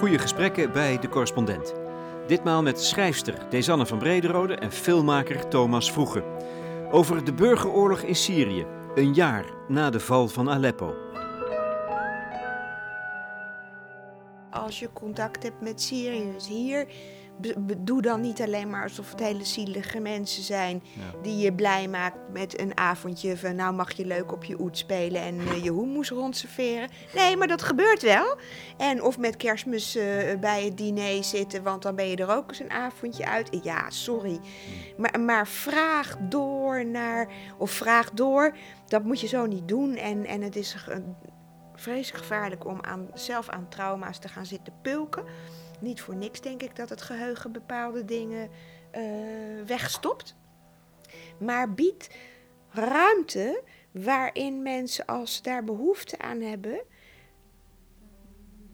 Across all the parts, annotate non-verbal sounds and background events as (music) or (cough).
Goede gesprekken bij de correspondent. Ditmaal met schrijfster Desanne van Brederode en filmmaker Thomas Vroege. Over de burgeroorlog in Syrië, een jaar na de val van Aleppo. Als je contact hebt met Syriërs hier, doe dan niet alleen maar alsof het hele zielige mensen zijn die je blij maakt met een avondje van nou mag je leuk op je oet spelen en eh, je hoemoes rondserveren. Nee, maar dat gebeurt wel. En of met kerstmis eh, bij het diner zitten, want dan ben je er ook eens een avondje uit. Ja, sorry. Maar, maar vraag door naar, of vraag door, dat moet je zo niet doen. En, en het is vreselijk gevaarlijk om aan, zelf aan trauma's te gaan zitten pulken. Niet voor niks denk ik dat het geheugen bepaalde dingen eh, wegstopt. Maar biedt ruimte waarin mensen, als ze daar behoefte aan hebben,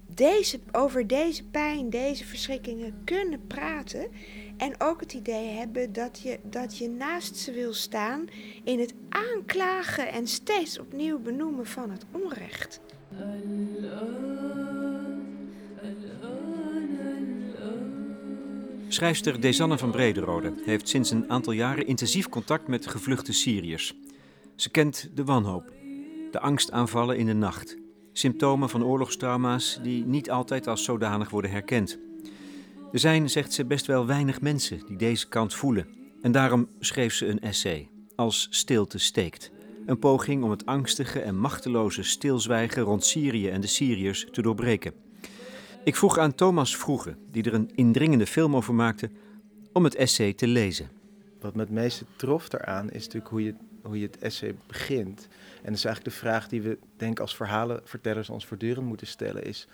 deze, over deze pijn, deze verschrikkingen kunnen praten. En ook het idee hebben dat je, dat je naast ze wil staan in het aanklagen en steeds opnieuw benoemen van het onrecht. Schrijfster Desanne van Brederode heeft sinds een aantal jaren intensief contact met gevluchte Syriërs. Ze kent de wanhoop, de angstaanvallen in de nacht, symptomen van oorlogstrauma's die niet altijd als zodanig worden herkend. Er zijn, zegt ze, best wel weinig mensen die deze kant voelen. En daarom schreef ze een essay, Als stilte steekt. Een poging om het angstige en machteloze stilzwijgen rond Syrië en de Syriërs te doorbreken. Ik vroeg aan Thomas Vroege, die er een indringende film over maakte, om het essay te lezen. Wat me het meeste trof daaraan is natuurlijk hoe je, hoe je het essay begint. En dat is eigenlijk de vraag die we, denk als verhalenvertellers ons voortdurend moeten stellen: is,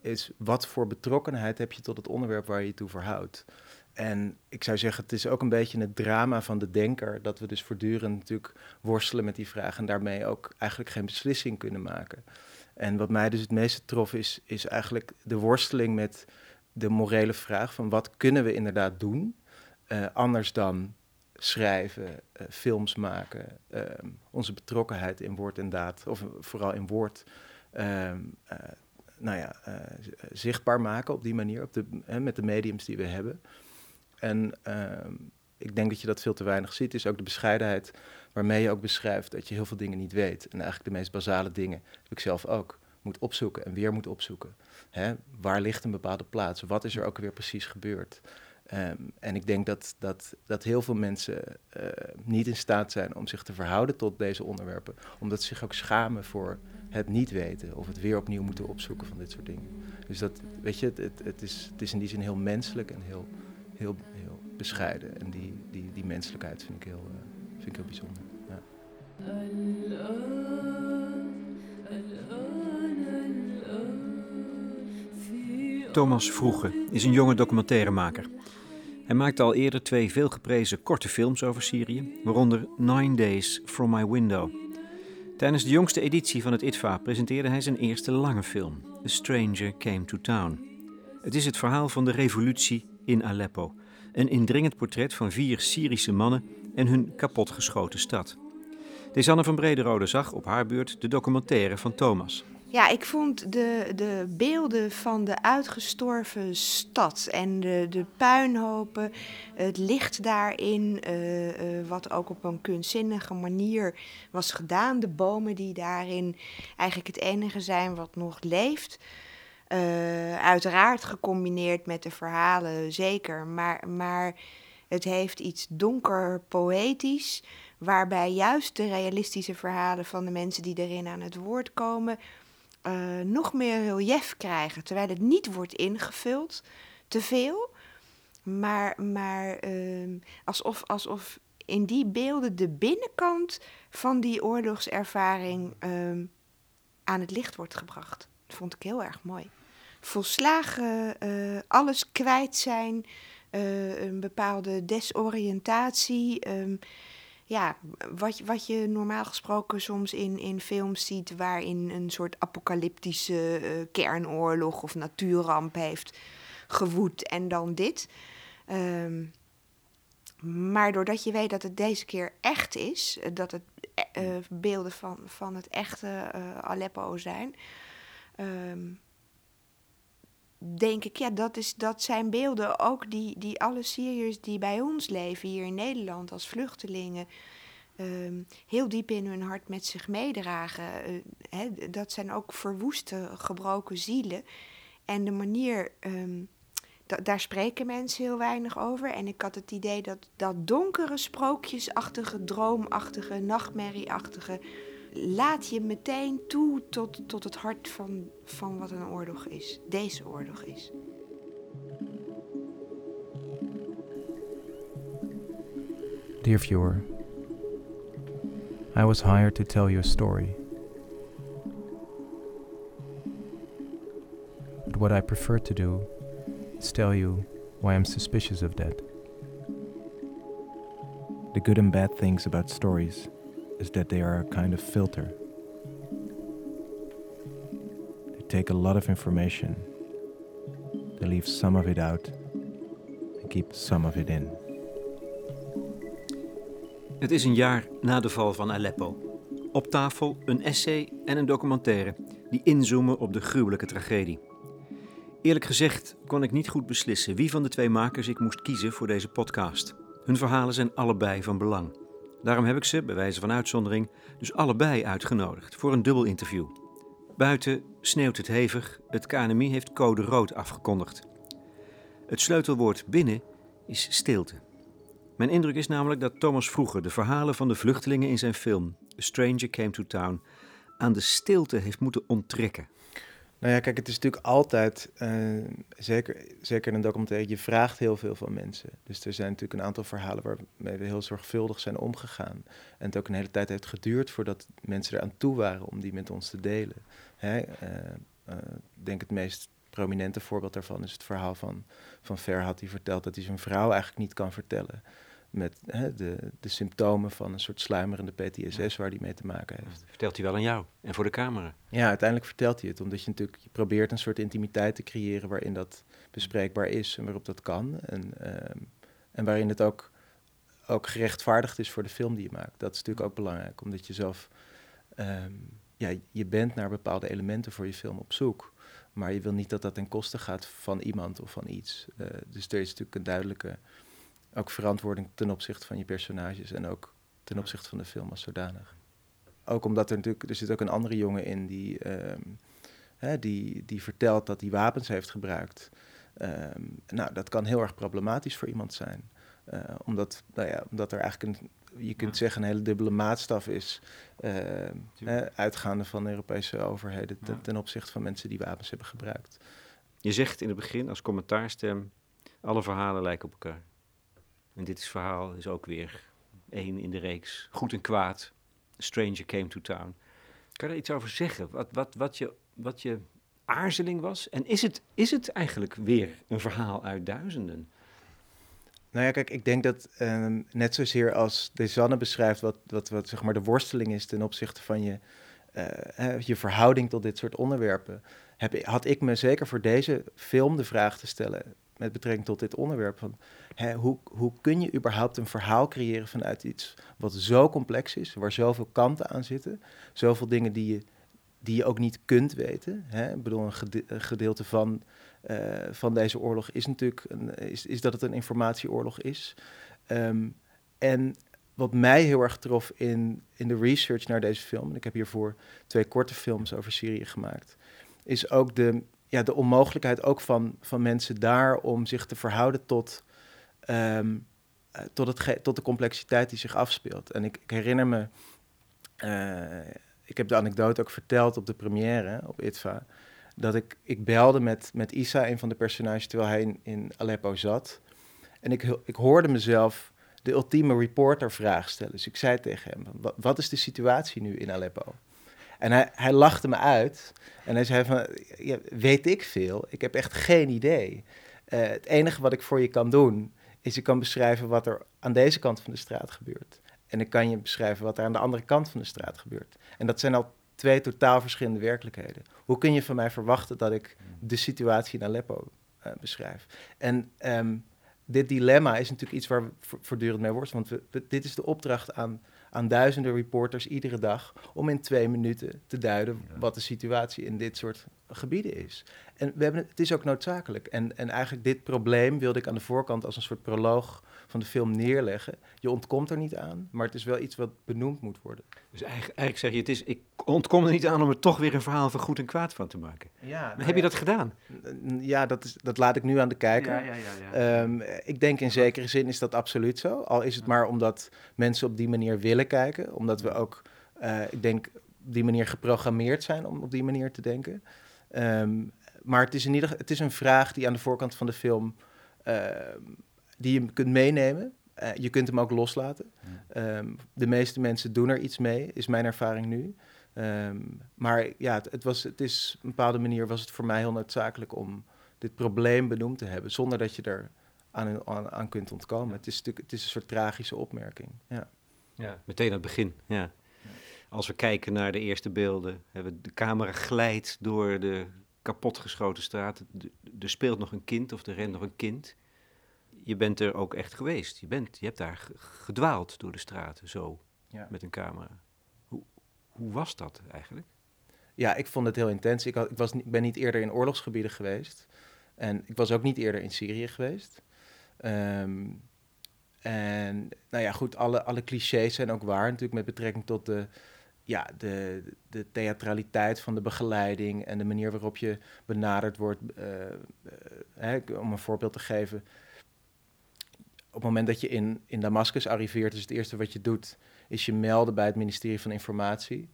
is wat voor betrokkenheid heb je tot het onderwerp waar je je toe verhoudt? En ik zou zeggen, het is ook een beetje het drama van de denker, dat we dus voortdurend natuurlijk worstelen met die vraag en daarmee ook eigenlijk geen beslissing kunnen maken. En wat mij dus het meeste trof is, is eigenlijk de worsteling met de morele vraag van wat kunnen we inderdaad doen, eh, anders dan schrijven, eh, films maken, ehm, onze betrokkenheid in woord en daad, of vooral in woord, ehm, eh, nou ja, zichtbaar maken op die manier, op de, met de mediums die we hebben. En ehm, ik denk dat je dat veel te weinig ziet, is ook de bescheidenheid waarmee je ook beschrijft dat je heel veel dingen niet weet. En eigenlijk de meest basale dingen, heb ik zelf ook, moet opzoeken en weer moet opzoeken. Hè? Waar ligt een bepaalde plaats? Wat is er ook weer precies gebeurd? Ehm, en ik denk dat, dat, dat heel veel mensen eh, niet in staat zijn om zich te verhouden tot deze onderwerpen, omdat ze zich ook schamen voor het niet weten of het weer opnieuw moeten opzoeken van dit soort dingen. Dus dat, weet je, het, het, is, het is in die zin heel menselijk en heel, heel, heel bescheiden. En die, die, die menselijkheid vind ik heel, eh, vind ik heel bijzonder. Ja. Thomas Vroege is een jonge documentairemaker. Hij maakte al eerder twee veelgeprezen korte films over Syrië, waaronder Nine Days From My Window. Tijdens de jongste editie van het ITVA presenteerde hij zijn eerste lange film, A Stranger Came to Town. Het is het verhaal van de revolutie in Aleppo. Een indringend portret van vier Syrische mannen en hun kapotgeschoten stad. Desanne van Brederode zag op haar beurt de documentaire van Thomas. Ja, ik vond de, de beelden van de uitgestorven stad en de, de puinhopen, het licht daarin, eh, eh, wat ook op een kunstzinnige manier was gedaan. De bomen die daarin eigenlijk het enige zijn wat nog leeft. Eh, uiteraard gecombineerd met de verhalen, zeker. Maar, maar het heeft iets donker poëtisch, waarbij juist de realistische verhalen van de mensen die erin aan het woord komen eh, nog meer relief krijgen. Terwijl het niet wordt ingevuld, te veel. Maar, maar ehm, alsof, alsof in die beelden de binnenkant van die oorlogservaring ehm, aan het licht wordt gebracht. Dat vond ik heel erg mooi. Volslagen eh, alles kwijt zijn, eh, een bepaalde desoriëntatie. ehm, ja, wat, je- wat je normaal gesproken soms in, in films ziet, waarin een soort apocalyptische eh, kernoorlog of natuurramp heeft gewoed en dan dit. Ehm, maar doordat je weet dat het deze keer echt is, eh, dat het beelden van, van het echte Aleppo zijn, ehm, denk ik, ja, dat, is, dat zijn beelden ook die, die alle Syriërs die bij ons leven hier in Nederland als vluchtelingen. ehm, heel diep in hun hart met zich meedragen. Hè, dat zijn ook verwoeste, gebroken zielen. En de manier, da- daar spreken mensen heel weinig over. En ik had het idee dat dat donkere, sprookjesachtige, droomachtige, nachtmerrieachtige. Laat je meteen toe tot, tot het hart van, van wat een oorlog is. Deze oorlog is. Dear viewer, I was hired to tell you a story. But what I prefer to do is tell you why I'm suspicious of that. The good and bad things about stories is that they are a kind of filter. They take a lot of information, they leave some of it out, and keep some of it in. Het is een jaar na de val van Aleppo. Op tafel een essay en een documentaire die inzoomen op de gruwelijke tragedie. Eerlijk gezegd kon ik niet goed beslissen wie van de twee makers ik moest kiezen voor deze podcast. Hun verhalen zijn allebei van belang. Daarom heb ik ze, bij wijze van uitzondering, dus allebei uitgenodigd voor een dubbel interview. Buiten sneeuwt het hevig, het KNMI heeft code rood afgekondigd. Het sleutelwoord binnen is stilte. Mijn indruk is namelijk dat Thomas vroeger de verhalen van de vluchtelingen in zijn film A Stranger Came to Town aan de stilte heeft moeten onttrekken. Nou ja, kijk, het is natuurlijk altijd, eh, zeker, zeker in een documentaire, je vraagt heel veel van mensen. Dus er zijn natuurlijk een aantal verhalen waarmee we heel zorgvuldig zijn omgegaan. En het ook een hele tijd heeft geduurd voordat mensen eraan toe waren om die met ons te delen. Hè? eh, eh, Ik denk het meest prominente voorbeeld daarvan is het verhaal van, van Ferhat, die vertelt dat hij zijn vrouw eigenlijk niet kan vertellen. Met hè, de, de symptomen van een soort sluimerende PTSS waar hij mee te maken heeft. Vertelt hij wel aan jou en voor de camera. Ja, uiteindelijk vertelt hij het, omdat je natuurlijk je probeert een soort intimiteit te creëren waarin dat bespreekbaar is en waarop dat kan. En, ehm, en waarin het ook, ook gerechtvaardigd is voor de film die je maakt. Dat is natuurlijk ook belangrijk, omdat je zelf, ehm, ja, je bent naar bepaalde elementen voor je film op zoek. Maar je wil niet dat dat ten koste gaat van iemand of van iets. Eh, dus er is natuurlijk een duidelijke ook verantwoording ten opzichte van je personages en ook ten opzichte van de film als zodanig. Ook omdat er natuurlijk, er zit ook een andere jongen in die, ehm, hè, die, die vertelt dat hij wapens heeft gebruikt. Ehm, nou, dat kan heel erg problematisch voor iemand zijn. Eh, omdat, nou ja, omdat er eigenlijk een, je kunt Ja. zeggen, een hele dubbele maatstaf is. ehm, hè, uitgaande van de Europese overheden ten, Ja. ten opzichte van mensen die wapens hebben gebruikt. Je zegt in het begin als commentaarstem, alle verhalen lijken op elkaar. En dit verhaal is ook weer één in de reeks. Goed en kwaad. Stranger Came to Town. Kan je daar iets over zeggen? Wat, wat, wat, je, wat je aarzeling was? En is het, is het eigenlijk weer een verhaal uit duizenden? Nou ja, kijk, ik denk dat ehm, net zozeer als Desanne beschrijft wat, wat, wat zeg maar de worsteling is ten opzichte van je, eh, je verhouding tot dit soort onderwerpen, heb, had ik me zeker voor deze film de vraag te stellen met betrekking tot dit onderwerp van hè, hoe, hoe kun je überhaupt een verhaal creëren vanuit iets wat zo complex is, waar zoveel kanten aan zitten, zoveel dingen die je, die je ook niet kunt weten. Hè? Ik bedoel, een, gede- een gedeelte van eh, van deze oorlog is natuurlijk een, is, is dat het een informatieoorlog is. Ehm, en wat mij heel erg trof in, in de research naar deze film, ik heb hiervoor twee korte films over Syrië gemaakt, is ook de, ja, de onmogelijkheid ook van, van mensen daar om zich te verhouden tot, ehm, eh, tot, het tot de complexiteit die zich afspeelt. En ik, ik herinner me, eh, ik heb de anekdote ook verteld op de première op ITVA, dat ik, ik belde met, met Isa, een van de personages, terwijl hij in, in Aleppo zat. En ik, ik hoorde mezelf de ultieme reportervraag stellen. Dus ik zei tegen hem, wat is de situatie nu in Aleppo? En hij, hij lachte me uit en hij zei van, weet ik veel, ik heb echt geen idee. Eh, het enige wat ik voor je kan doen, is ik kan beschrijven wat er aan deze kant van de straat gebeurt. En ik kan je beschrijven wat er aan de andere kant van de straat gebeurt. En dat zijn al twee totaal verschillende werkelijkheden. Hoe kun je van mij verwachten dat ik de situatie in Aleppo eh, beschrijf? En ehm, dit dilemma is natuurlijk iets waar voortdurend mee worstelen. Want dit is de opdracht aan, aan duizenden reporters iedere dag... om in twee minuten te duiden wat de situatie in dit soort gebieden is. En we hebben, het is ook noodzakelijk. En, en eigenlijk dit probleem wilde ik aan de voorkant als een soort proloog van de film neerleggen. Je ontkomt er niet aan, maar het is wel iets wat benoemd moet worden. Dus eigenlijk, eigenlijk zeg je, het is, ik ontkom er niet aan om er toch weer een verhaal van goed en kwaad van te maken. Ja, Maar heb je dat gedaan? Ja, dat, is, dat laat ik nu aan de kijker. ja, ja. Ehm, ik denk in zekere zin is dat absoluut zo. Al is het maar omdat mensen op die manier willen kijken. Omdat we ook, eh, ik denk, op die manier geprogrammeerd zijn om op die manier te denken. Ehm, maar het is in ieder geval het is een vraag die aan de voorkant van de film ehm, die je kunt meenemen. Eh, je kunt hem ook loslaten. Ehm, de meeste mensen doen er iets mee, is mijn ervaring nu. Ehm, maar ja, het, het was, het is op een bepaalde manier was het voor mij heel noodzakelijk om dit probleem benoemd te hebben, zonder dat je er aan, aan, aan kunt ontkomen. Het, is natuurlijk, het is een soort tragische opmerking. Ja. Ja, meteen aan het begin. Ja. Als we kijken naar de eerste beelden, hebben de camera glijdt door de kapotgeschoten straat. Er speelt nog een kind of er rent nog een kind. Je bent er ook echt geweest. Je, bent, je hebt daar gedwaald door de straten, zo, Ja. met een camera. Hoe, hoe was dat eigenlijk? Ja, ik vond het heel intens. Ik, had, ik, was, ik ben niet eerder in oorlogsgebieden geweest. En ik was ook niet eerder in Syrië geweest. Ehm, en nou ja, goed, alle, alle clichés zijn ook waar. Natuurlijk met betrekking tot de, ja, de, de theatraliteit van de begeleiding en de manier waarop je benaderd wordt. eh, eh, hè, om een voorbeeld te geven. Op het moment dat je in, in Damascus arriveert, is het eerste wat je doet, is je melden bij het ministerie van Informatie.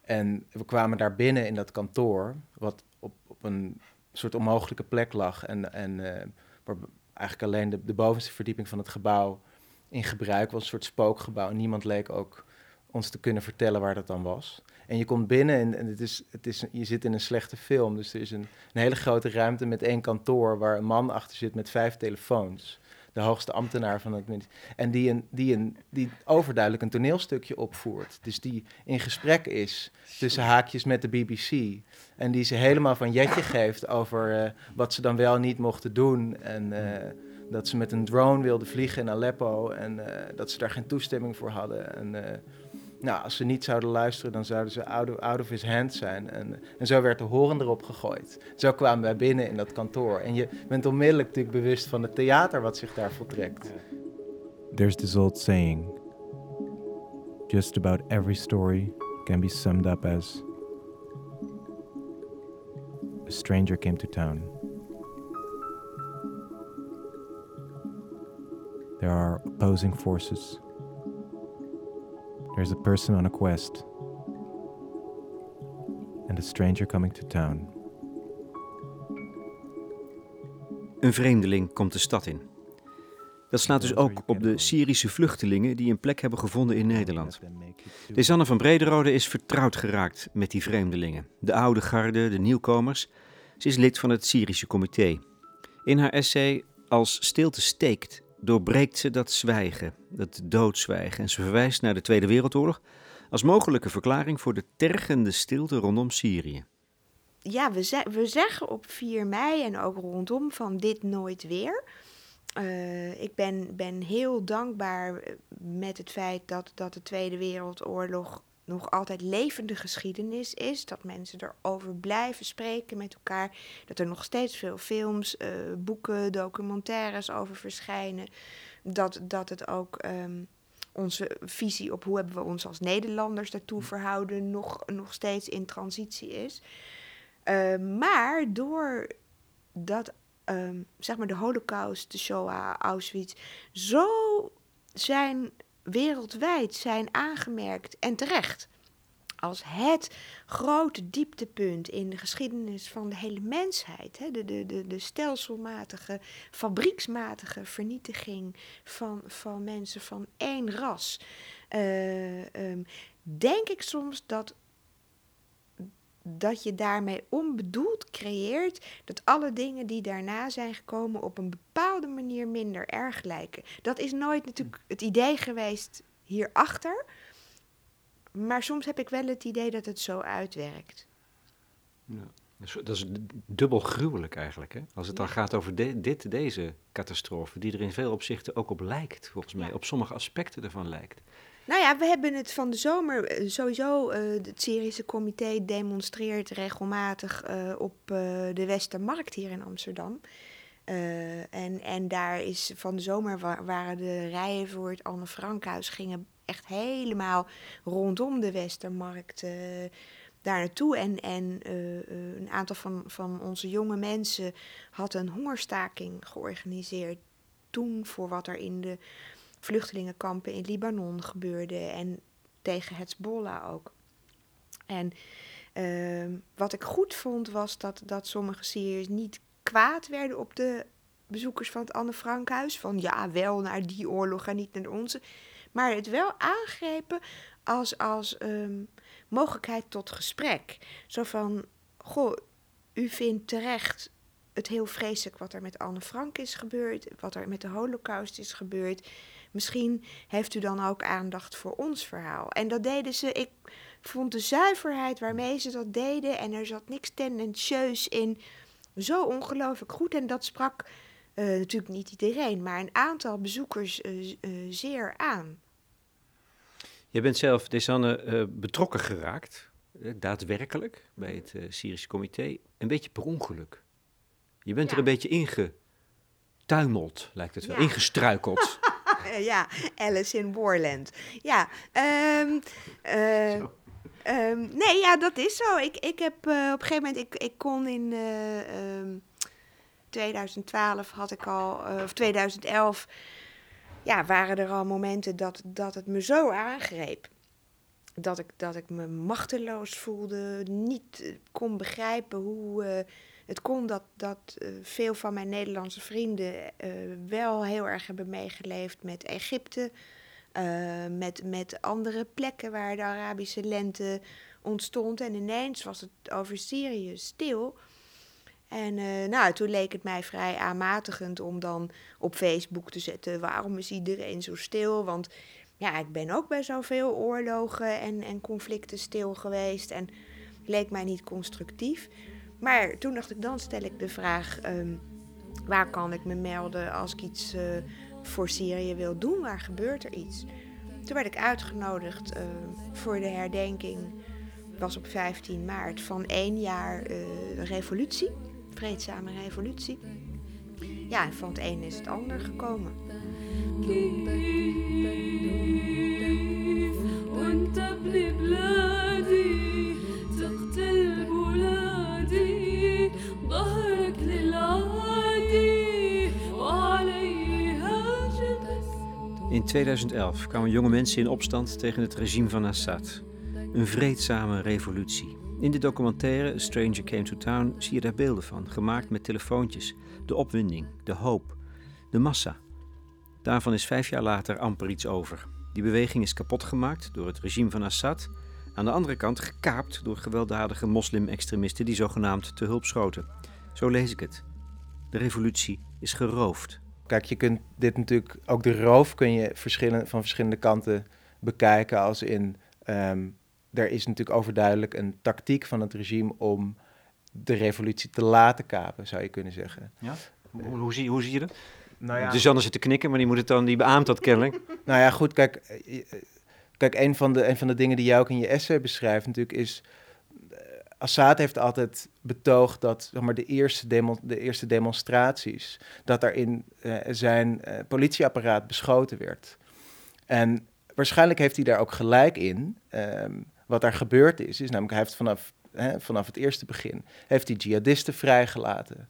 En we kwamen daar binnen in dat kantoor, wat op, op een soort onmogelijke plek lag. En, en eh, waar eigenlijk alleen de, de bovenste verdieping van het gebouw in gebruik was. Een soort spookgebouw. En niemand leek ook ons te kunnen vertellen waar dat dan was. En je komt binnen en, het is, het is, je zit in een slechte film. Dus er is een, een hele grote ruimte met één kantoor waar een man achter zit met vijf telefoons. De hoogste ambtenaar van het ministerie. En die, een, die, een, die overduidelijk een toneelstukje opvoert. Dus die in gesprek is tussen haakjes met de BBC. En die ze helemaal van jetje geeft over eh, wat ze dan wel niet mochten doen. En eh, dat ze met een drone wilden vliegen in Aleppo. En eh, dat ze daar geen toestemming voor hadden. En nou, als ze niet zouden luisteren, dan zouden ze out of, his hand zijn. En, en zo werd de horen erop gegooid. Zo kwamen wij binnen in dat kantoor. En je bent onmiddellijk natuurlijk bewust van het theater wat zich daar voltrekt. There's this old saying just about every story can be summed up as a stranger came to town. There are opposing forces. There's a person on a quest and a stranger coming to town. Een vreemdeling komt de stad in. Dat slaat dus ook op de Syrische vluchtelingen die een plek hebben gevonden in Nederland. Desanne van Brederode is vertrouwd geraakt met die vreemdelingen. De oude garde, de nieuwkomers. Ze is lid van het Syrische comité. In haar essay Als stilte steekt doorbreekt ze dat zwijgen, dat doodzwijgen. En ze verwijst naar de Tweede Wereldoorlog als mogelijke verklaring voor de tergende stilte rondom Syrië. ja, we, we zeggen op 4 mei en ook rondom van dit nooit weer. Eh, ik ben, ben heel dankbaar eh, met het feit dat, dat de Tweede Wereldoorlog nog altijd levende geschiedenis is. Dat mensen erover blijven spreken met elkaar. Dat er nog steeds veel films, eh, boeken, documentaires over verschijnen. Dat, dat het ook ehm, onze visie op hoe hebben we ons als Nederlanders daartoe verhouden nog, nog steeds in transitie is. Uh, maar door dat, um, zeg maar, de Holocaust, de Shoah, Auschwitz, zo zijn wereldwijd zijn aangemerkt en terecht als het grote dieptepunt in de geschiedenis van de hele mensheid. Hè? De, de, de, de stelselmatige, fabrieksmatige vernietiging van, van mensen van één ras. Uh, um, denk ik soms dat dat je daarmee onbedoeld creëert dat alle dingen die daarna zijn gekomen op een bepaalde manier minder erg lijken. Dat is nooit natuurlijk het idee geweest hierachter, maar soms heb ik wel het idee dat het zo uitwerkt. Ja. Dat is dubbel gruwelijk eigenlijk, hè? als het dan gaat over de, dit, deze catastrofe, die er in veel opzichten ook op lijkt, volgens mij, ja. op sommige aspecten ervan lijkt. Nou ja, we hebben het van de zomer eh, sowieso. eh, het Syrische comité demonstreert regelmatig eh, op de Westermarkt hier in Amsterdam. En, en daar is van de zomer wa- waren de rijen voor het Anne Frankhuis gingen echt helemaal rondom de Westermarkt daar naartoe. En, en een aantal van, van onze jonge mensen had een hongerstaking georganiseerd toen voor wat er in de vluchtelingenkampen in Libanon gebeurde en tegen Hezbollah ook. En ehm, wat ik goed vond was dat, dat sommige Syriërs niet kwaad werden op de bezoekers van het Anne Frankhuis. Van ja, wel naar die oorlog en niet naar onze. Maar het wel aangrepen als, als ehm, mogelijkheid tot gesprek. Zo van, goh, u vindt terecht het heel vreselijk wat er met Anne Frank is gebeurd, wat er met de holocaust is gebeurd. Misschien heeft u dan ook aandacht voor ons verhaal. En dat deden ze, ik vond de zuiverheid waarmee ze dat deden en er zat niks tendentieus in, zo ongelooflijk goed. En dat sprak eh, natuurlijk niet iedereen, maar een aantal bezoekers eh, eh, zeer aan. Je bent zelf, Desanne, betrokken geraakt, daadwerkelijk, bij het Syrische comité. Een beetje per ongeluk. Je bent er een beetje ingetuimeld, lijkt het wel. Ja. Ingestruikeld. (laughs) Eh, ja, Alice in Warland. Ja, ehm, eh, ehm, nee, ja, dat is zo. Ik, ik heb eh, op een gegeven moment, ik, ik kon in eh, ehm, 2012 had ik al, of 2011, ja, waren er al momenten dat, dat het me zo aangreep. Dat ik, dat ik me machteloos voelde, niet kon begrijpen hoe het kon dat, dat eh, veel van mijn Nederlandse vrienden eh, wel heel erg hebben meegeleefd met Egypte. eh, met, met andere plekken waar de Arabische lente ontstond. En ineens was het over Syrië stil. En nou, toen leek het mij vrij aanmatigend om dan op Facebook te zetten: waarom is iedereen zo stil? Want ja, ik ben ook bij zoveel oorlogen en, en conflicten stil geweest. En leek mij niet constructief. Maar toen dacht ik, dan stel ik de vraag: ehm, waar kan ik me melden als ik iets eh, voor Syrië wil doen? Waar gebeurt er iets? Toen werd ik uitgenodigd eh, voor de herdenking, was op 15 maart, van één jaar eh, revolutie, vreedzame revolutie. Ja, en van het een is het ander gekomen. ظهرك للعادي وعليها جبس In 2011 kwamen jonge mensen in opstand tegen het regime van Assad. Een vreedzame revolutie. In de documentaire A Stranger Came to Town zie je daar beelden van, gemaakt met telefoontjes. De opwinding, de hoop, de massa. Daarvan is vijf jaar later amper iets over. Die beweging is kapot gemaakt door het regime van Assad. aan de andere kant gekaapt door gewelddadige moslim-extremisten die zogenaamd te hulp schoten. Zo lees ik het. De revolutie is geroofd. Kijk, je kunt dit natuurlijk, ook de roof kun je verschillen, van verschillende kanten bekijken. Als in, ehm, er is natuurlijk overduidelijk een tactiek van het regime om de revolutie te laten kapen, zou je kunnen zeggen. Hoe, hoe, zie, hoe zie je dat? Nou ja, De Zanne zit te knikken, maar die moet het dan, die beaamt dat kennelijk. nou ja goed, kijk, eh, eh, kijk een, van de, een van de dingen die jij ook in je essay beschrijft natuurlijk is... eh, Assad heeft altijd betoogd dat zeg maar, de, eerste de eerste demonstraties... dat daarin eh, zijn eh, politieapparaat beschoten werd. En waarschijnlijk heeft hij daar ook gelijk in. Ehm, wat daar gebeurd is, is namelijk hij heeft vanaf, hè, vanaf het eerste begin... heeft hij jihadisten vrijgelaten.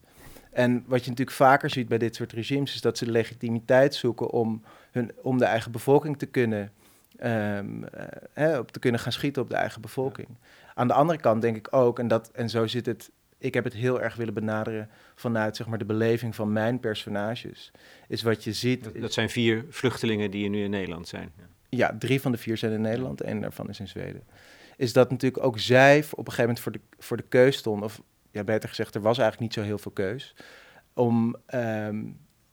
En wat je natuurlijk vaker ziet bij dit soort regimes... is dat ze legitimiteit zoeken om, hun, om de eigen bevolking te kunnen... ehm, eh, hè, op te kunnen gaan schieten op de eigen bevolking. Aan de andere kant denk ik ook, en, dat, en zo zit het... Ik heb het heel erg willen benaderen vanuit zeg maar, de beleving van mijn personages. Is wat je ziet... Dat, dat zijn vier vluchtelingen die nu in Nederland zijn. Ja, drie van de vier zijn in Nederland, één daarvan is in Zweden. Is dat natuurlijk ook zij op een gegeven moment voor de, voor de keus stonden, of ja, beter gezegd, er was eigenlijk niet zo heel veel keus. Om, ehm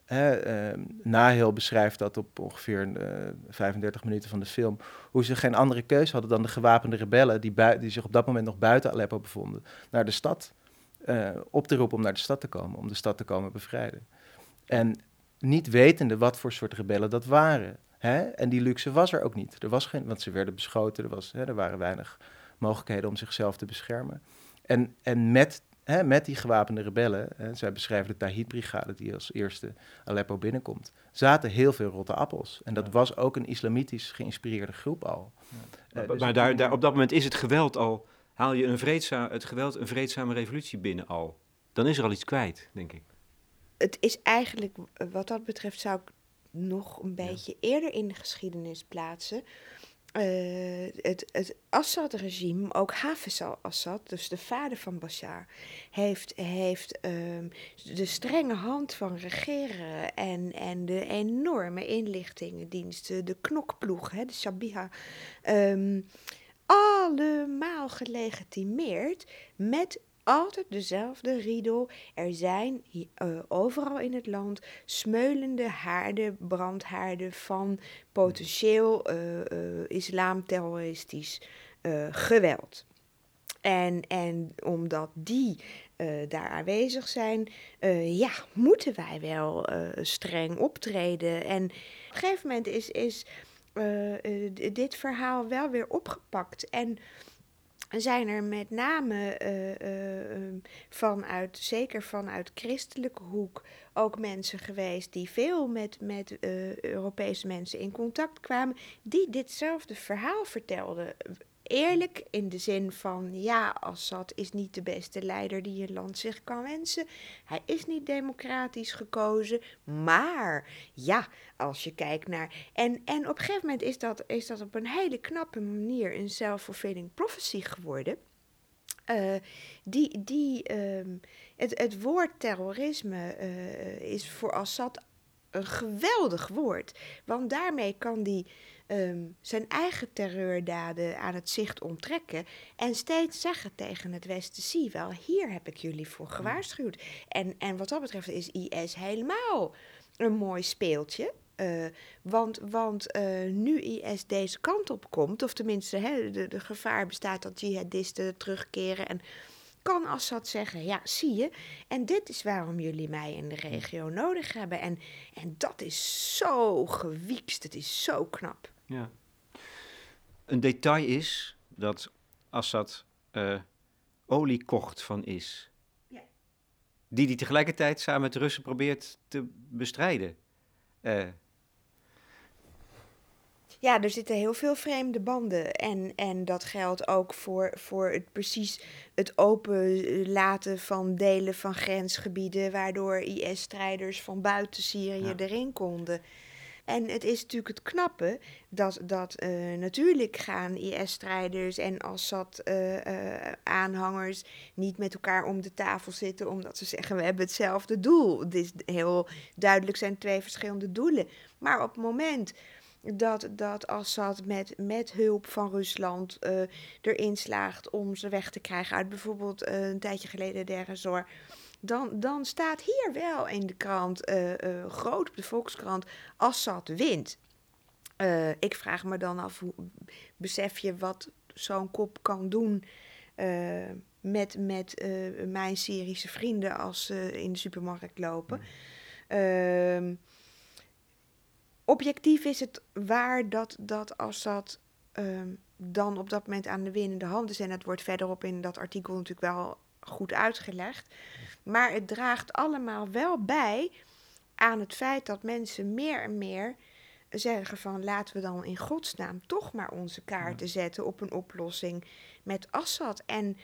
hè, ehm, Nahil beschrijft dat op ongeveer eh 35 minuten van de film, hoe ze geen andere keus hadden dan de gewapende rebellen die, die zich op dat moment nog buiten Aleppo bevonden, naar de stad eh, op te roepen om naar de stad te komen, om de stad te komen bevrijden. En niet wetende wat voor soort rebellen dat waren. Hè? En die luxe was er ook niet. Er was geen, want ze werden beschoten, er, was, hè, er waren weinig mogelijkheden om zichzelf te beschermen. En, en met, hè, met die gewapende rebellen, hè, zij beschrijven de Tahit-brigade die als eerste Aleppo binnenkomt, zaten heel veel rotte appels. En dat Ja. was ook een islamitisch geïnspireerde groep al. Maar, Eh, dus maar daar, daar, op dat moment is het geweld al, haal je een vreedzaam, het geweld een vreedzame revolutie binnen al. Dan is er al iets kwijt, denk ik. Het is eigenlijk, wat dat betreft, zou ik nog een beetje eerder in de geschiedenis plaatsen. Eh, het het Assad-regime, ook Hafez al-Assad, dus de vader van Bashar, heeft, heeft ehm, de strenge hand van regeren en, en de enorme inlichtingendiensten, de knokploeg, hè, de Shabiha, ehm, allemaal gelegitimeerd met altijd dezelfde riedel. Er zijn eh, overal in het land smeulende haarden, brandhaarden van potentieel eh, eh, islamterroristisch geweld. En, en omdat die eh, daar aanwezig zijn, ja, moeten wij wel streng optreden. En op een gegeven moment is, is dit verhaal wel weer opgepakt. En zijn er met name eh, eh, eh, vanuit, zeker vanuit christelijke hoek, ook mensen geweest die veel met, met eh, Europese mensen in contact kwamen, die ditzelfde verhaal vertelden. Eerlijk in de zin van, ja, Assad is niet de beste leider die je land zich kan wensen. Hij is niet democratisch gekozen, maar ja, als je kijkt naar. En, en op een gegeven moment is dat, is dat op een hele knappe manier een self-fulfilling prophecy geworden. Eh, die, die, ehm, het, het woord terrorisme eh, is voor Assad een geweldig woord. Want daarmee kan hij ehm, zijn eigen terreurdaden aan het zicht onttrekken. En steeds zeggen tegen het Westen: zie wel, hier heb ik jullie voor gewaarschuwd. En, en wat dat betreft is IS helemaal een mooi speeltje. Eh, want want eh, nu IS deze kant op komt, of tenminste hè, de, de gevaar bestaat dat jihadisten terugkeren. En kan Assad zeggen, ja, zie je, en dit is waarom jullie mij in de regio nodig hebben. En, en dat is zo gewiekst, het is zo knap. Ja. Een detail is dat Assad eh, olie kocht van is. Ja. Die hij tegelijkertijd samen met de Russen probeert te bestrijden. Eh, Ja, er zitten heel veel vreemde banden. En, en dat geldt ook voor, voor het precies het open laten van delen van grensgebieden, waardoor IS-strijders van buiten Syrië Ja. erin konden. En het is natuurlijk het knappe dat, dat eh, natuurlijk gaan IS-strijders en Assad-aanhangers niet met elkaar om de tafel zitten omdat ze zeggen we hebben hetzelfde doel. Het is heel duidelijk zijn twee verschillende doelen. Maar op het moment dat, dat Assad met, met hulp van Rusland eh, erin slaagt om ze weg te krijgen uit bijvoorbeeld eh, een tijdje geleden Deir ez-Zor, dan, dan staat hier wel in de krant, eh, groot op de Volkskrant, Assad wint. Ik vraag me dan af, hoe, besef je wat zo'n kop kan doen met, met mijn Syrische vrienden als ze in de supermarkt lopen? Ehm, objectief is het waar dat, dat Assad ehm, dan op dat moment aan de winnende hand is. En dat wordt verderop in dat artikel natuurlijk wel goed uitgelegd. Maar het draagt allemaal wel bij aan het feit dat mensen meer en meer zeggen van laten we dan in godsnaam toch maar onze kaarten zetten op een oplossing met Assad. En,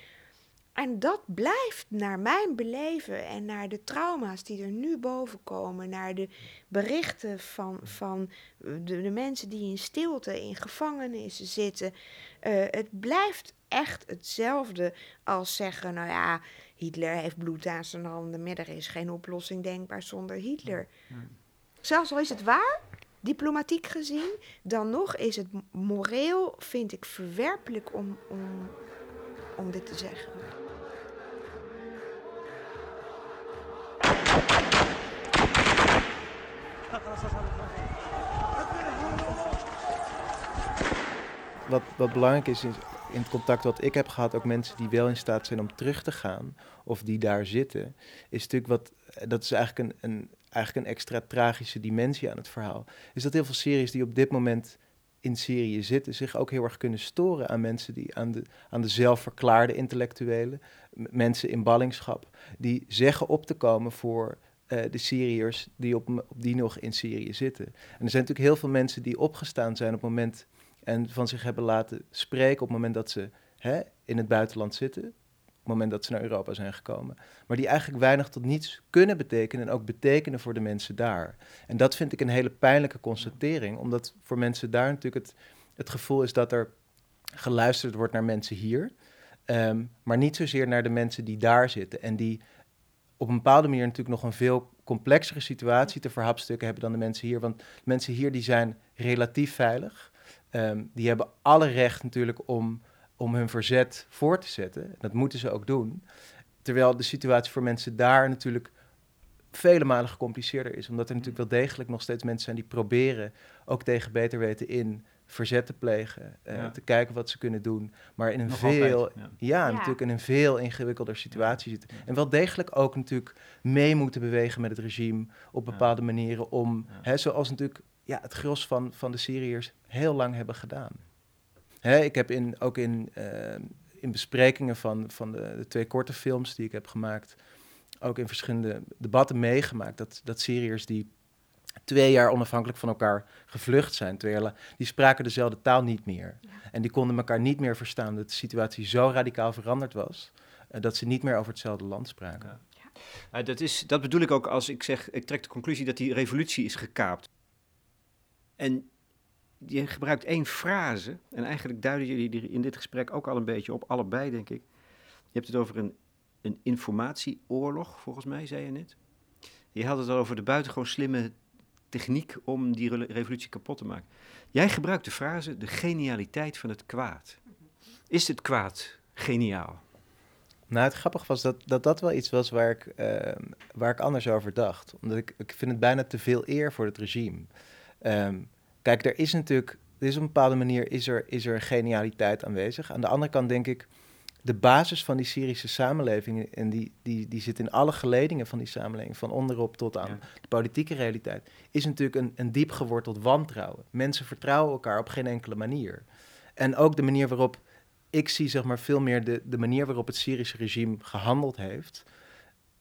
en dat blijft naar mijn beleven en naar de trauma's die er nu boven komen, naar de berichten van, van de, de mensen die in stilte in gevangenissen zitten. Eh, het blijft echt hetzelfde als zeggen, nou ja, Hitler heeft bloed aan zijn handen, maar er is geen oplossing denkbaar zonder Hitler. Zelfs al is het waar, diplomatiek gezien, dan nog is het moreel, vind ik, verwerpelijk om, om, om dit te zeggen. Wat, wat belangrijk is, in het contact wat ik heb gehad, ook mensen die wel in staat zijn om terug te gaan of die daar zitten, is natuurlijk wat, dat is eigenlijk een, een eigenlijk een extra tragische dimensie aan het verhaal, is dat heel veel series die op dit moment in Syrië zitten, zich ook heel erg kunnen storen aan mensen die aan de, aan de zelfverklaarde intellectuelen, mensen in ballingschap, die zeggen op te komen voor eh, de Syriërs die, op, op die nog in Syrië zitten. En er zijn natuurlijk heel veel mensen die opgestaan zijn op het moment en van zich hebben laten spreken op het moment dat ze hè, in het buitenland zitten, op het moment dat ze naar Europa zijn gekomen, maar die eigenlijk weinig tot niets kunnen betekenen en ook betekenen voor de mensen daar. En dat vind ik een hele pijnlijke constatering, omdat voor mensen daar natuurlijk het, het gevoel is dat er geluisterd wordt naar mensen hier, ehm, maar niet zozeer naar de mensen die daar zitten en die op een bepaalde manier natuurlijk nog een veel complexere situatie te verhapstukken hebben dan de mensen hier. Want mensen hier die zijn relatief veilig. Ehm, die hebben alle recht natuurlijk om, om hun verzet voor te zetten. Dat moeten ze ook doen. Terwijl de situatie voor mensen daar natuurlijk vele malen gecompliceerder is. Omdat er natuurlijk wel degelijk nog steeds mensen zijn die proberen, ook tegen beter weten in, verzet te plegen. eh, Ja. Te kijken wat ze kunnen doen. Maar in een Nog veel, altijd, ja. ja, Ja. natuurlijk in een veel ingewikkelder situatie zitten. En wel degelijk ook natuurlijk mee moeten bewegen met het regime op Ja. bepaalde manieren om, Ja. hè, zoals natuurlijk ja, het gros van, van de Syriërs heel lang hebben gedaan. Hè, ik heb in, ook in, eh, in besprekingen van, van de, de twee korte films die ik heb gemaakt, ook in verschillende debatten meegemaakt, dat, dat Syriërs die twee jaar onafhankelijk van elkaar gevlucht zijn, twee jaar die spraken dezelfde taal niet meer. En die konden elkaar niet meer verstaan, dat de situatie zo radicaal veranderd was, eh, dat ze niet meer over hetzelfde land spraken. Ja. Dat, is, dat bedoel ik ook als ik zeg, ik trek de conclusie dat die revolutie is gekaapt. En je gebruikt één frase, en eigenlijk duiden jullie die in dit gesprek ook al een beetje op, allebei denk ik. Je hebt het over een, een informatieoorlog, volgens mij, zei je net. Je had het al over de buitengewoon slimme techniek om die re- revolutie kapot te maken. Jij gebruikt de frase de genialiteit van het kwaad. Is het kwaad geniaal? Nou, het grappige was dat dat, dat wel iets was waar ik, ehm, waar ik anders over dacht. Omdat ik, ik vind het bijna te veel eer voor het regime. Ehm, kijk, er is natuurlijk, er is op een bepaalde manier is er, is er genialiteit aanwezig. Aan de andere kant denk ik, de basis van die Syrische samenleving, en die, die, die zit in alle geledingen van die samenleving, van onderop tot aan Ja. de politieke realiteit, is natuurlijk een, een diep geworteld wantrouwen. Mensen vertrouwen elkaar op geen enkele manier. En ook de manier waarop ik zie zeg maar veel meer de, de manier waarop het Syrische regime gehandeld heeft.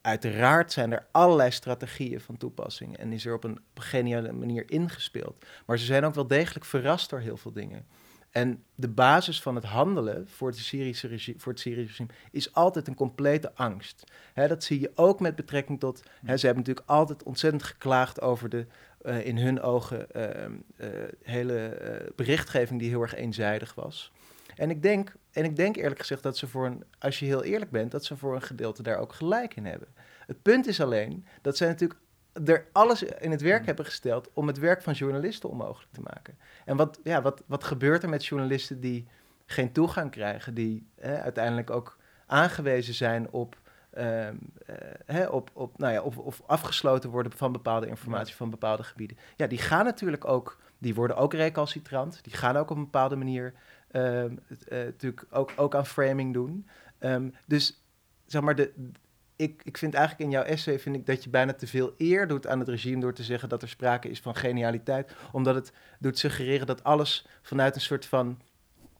Uiteraard zijn er allerlei strategieën van toepassing en is er op een, op een geniale manier ingespeeld. Maar ze zijn ook wel degelijk verrast door heel veel dingen. En de basis van het handelen voor het Syrische regime, voor het Syrische regime is altijd een complete angst. Dat zie je ook met betrekking tot. Ze hebben natuurlijk altijd ontzettend geklaagd over de, eh, in hun ogen, eh, eh, hele eh, berichtgeving die heel erg eenzijdig was. En ik denk, en ik denk eerlijk gezegd dat ze voor een, als je heel eerlijk bent, dat ze voor een gedeelte daar ook gelijk in hebben. Het punt is alleen dat zij natuurlijk er alles in het werk hebben gesteld om het werk van journalisten onmogelijk te maken. En wat, ja, wat, wat gebeurt er met journalisten die geen toegang krijgen, die hè, uiteindelijk ook aangewezen zijn op, ehm, eh, hè, op, op, nou ja, of, of afgesloten worden van bepaalde informatie van bepaalde gebieden? Ja, die gaan natuurlijk ook, die worden ook recalcitrant, die gaan ook op een bepaalde manier ehm, eh, natuurlijk ook, ook aan framing doen. Ehm, dus zeg maar, de, ik, ik vind eigenlijk in jouw essay vind ik dat je bijna te veel eer doet aan het regime door te zeggen dat er sprake is van genialiteit. Omdat het doet suggereren dat alles vanuit een soort van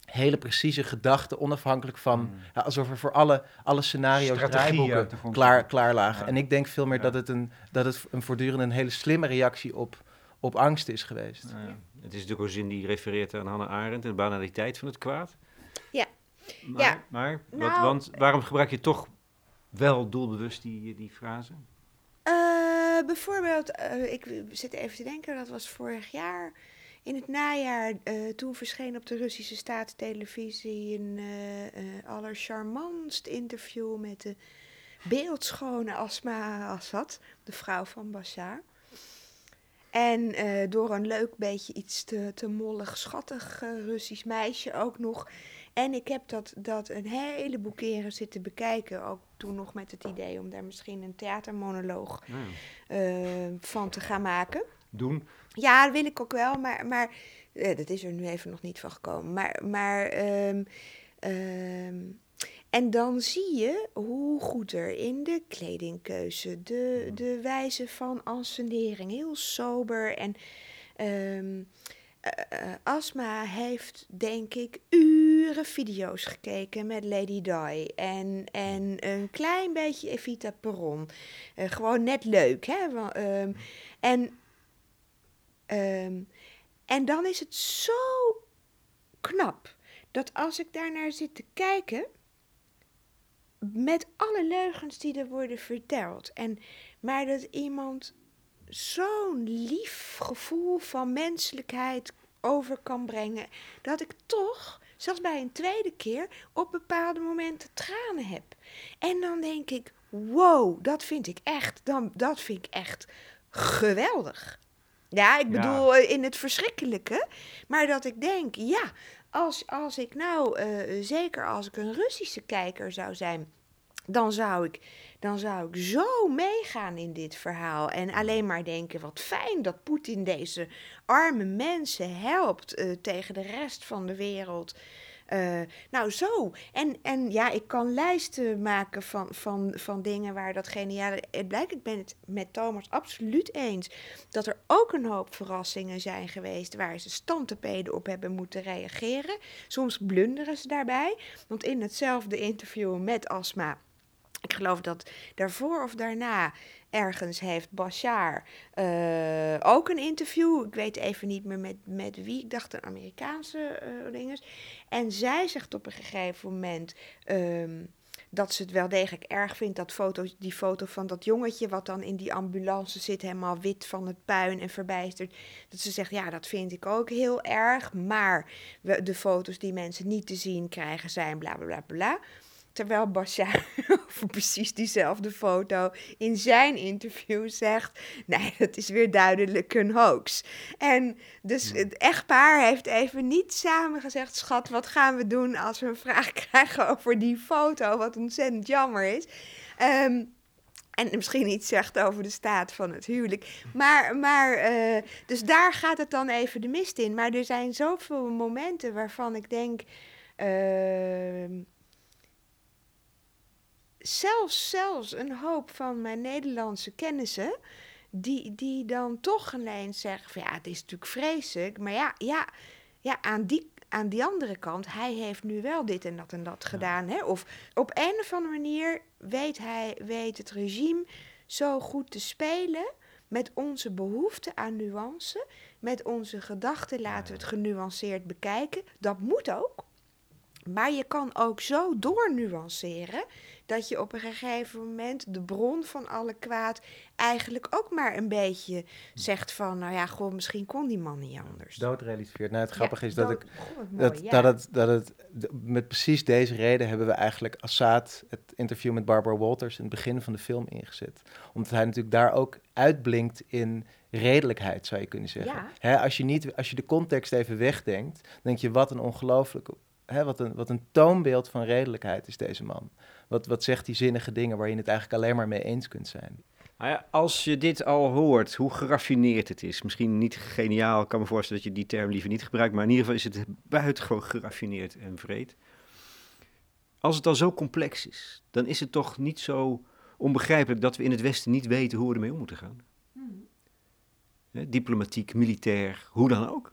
hele precieze gedachte, onafhankelijk van, Mm. ja, alsof er voor alle, alle scenario's draaiboeken klaar, klaar lagen. Ja. En ik denk veel meer Ja. dat het, een, dat het een voortdurend een hele slimme reactie op, op angst is geweest. Ja, het is natuurlijk ook een zin die refereert aan Hannah Arendt, de banaliteit van het kwaad. Ja. Maar, Ja. maar wat, Nou, want waarom gebruik je toch wel doelbewust die, die frase? Eh, bijvoorbeeld, eh, ik zit even te denken, dat was vorig jaar. In het najaar, eh, toen verscheen op de Russische staatstelevisie een allercharmantst interview met de beeldschone Asma Assad, de vrouw van Bashar. En door een leuk beetje iets te, te mollig, schattig Russisch meisje ook nog. En ik heb dat, dat een heleboel keren zitten bekijken. Ook toen nog met het idee om daar misschien een theatermonoloog Nou, eh, van te gaan maken. doen. Ja, dat wil ik ook wel, maar, maar eh, dat is er nu even nog niet van gekomen. Maar, maar ehm, ehm, en dan zie je hoe goed er in de kledingkeuze, de, de wijze van ansenering, heel sober. En eh, Asma heeft, denk ik, video's gekeken met Lady Di. En, en een klein beetje Evita Perron. Eh, gewoon net leuk, hè? Ehm, en, ehm, en dan is het zo knap dat als ik daarnaar zit te kijken, met alle leugens die er worden verteld, en, maar dat iemand zo'n lief gevoel van menselijkheid over kan brengen, dat ik toch, zelfs bij een tweede keer, op bepaalde momenten tranen heb. En dan denk ik, wow, dat vind ik echt, dan, dat vind ik echt geweldig. Ja, ik bedoel eh, in het verschrikkelijke, maar dat ik denk, ja, als, als ik nou, eh, zeker als ik een Russische kijker zou zijn, dan zou ik, dan zou ik zo meegaan in dit verhaal. En alleen maar denken, wat fijn dat Poetin deze arme mensen helpt eh, tegen de rest van de wereld. Eh, nou, zo. En, en ja, ik kan lijsten maken van, van, van dingen waar dat geniale... Het blijkt, ik ben het met Thomas absoluut eens... dat er ook een hoop verrassingen zijn geweest... waar ze standtepeden op hebben moeten reageren. Soms blunderen ze daarbij. Want in hetzelfde interview met Asma... Ik geloof dat daarvoor of daarna ergens heeft Bashar eh, ook een interview. Ik weet even niet meer met, met wie. Ik dacht een Amerikaanse dinges. En zij zegt op een gegeven moment ehm, dat ze het wel degelijk erg vindt. Dat foto, die foto van dat jongetje wat dan in die ambulance zit, helemaal wit van het puin en verbijsterd. Dat ze zegt, ja, dat vind ik ook heel erg. Maar de foto's die mensen niet te zien krijgen zijn bla bla bla bla. Terwijl Bashar (laughs) over precies diezelfde foto in zijn interview zegt: Nee, dat is weer duidelijk een hoax. En dus het echtpaar heeft even niet samen gezegd: Schat, wat gaan we doen als we een vraag (laughs) krijgen over die foto? Wat ontzettend jammer is. Ehm, en misschien iets zegt over de staat van het huwelijk. Maar, maar eh, dus daar gaat het dan even de mist in. Maar er zijn zoveel momenten waarvan ik denk. ehm, zelfs, zelfs een hoop van mijn Nederlandse kennissen, die, die dan toch alleen zeggen van ja, het is natuurlijk vreselijk, maar ja, ja, ja aan, die, aan die andere kant, hij heeft nu wel dit en dat en dat gedaan. Hè? Of op een of andere manier weet, hij, weet het regime zo goed te spelen met onze behoefte aan nuance, met onze gedachten laten we het genuanceerd bekijken. Dat moet ook. Maar je kan ook zo doornuanceren dat je op een gegeven moment de bron van alle kwaad eigenlijk ook maar een beetje zegt van, nou ja, goh, misschien kon die man niet anders. Doodrealiseert. Nou, het grappige is dat dood- ik goh, wat mooi, dat, ja. dat, het, dat het, met precies deze reden hebben we eigenlijk Assad, het interview met Barbara Walters, in het begin van de film ingezet. Omdat hij natuurlijk daar ook uitblinkt in redelijkheid, zou je kunnen zeggen. Ja. Als, je niet, als je de context even wegdenkt, denk je, wat een ongelooflijke, hè, wat, een, wat een toonbeeld van redelijkheid is deze man. Wat, wat zegt die zinnige dingen waar je het eigenlijk alleen maar mee eens kunt zijn. Nou ja, als je dit al hoort, hoe geraffineerd het is. Misschien niet geniaal, ik kan me voorstellen dat je die term liever niet gebruikt. Maar in ieder geval is het buitengewoon geraffineerd en vreed. Als het al zo complex is, dan is het toch niet zo onbegrijpelijk dat we in het Westen niet weten hoe we ermee om moeten gaan. Hè, diplomatiek, militair, hoe dan ook.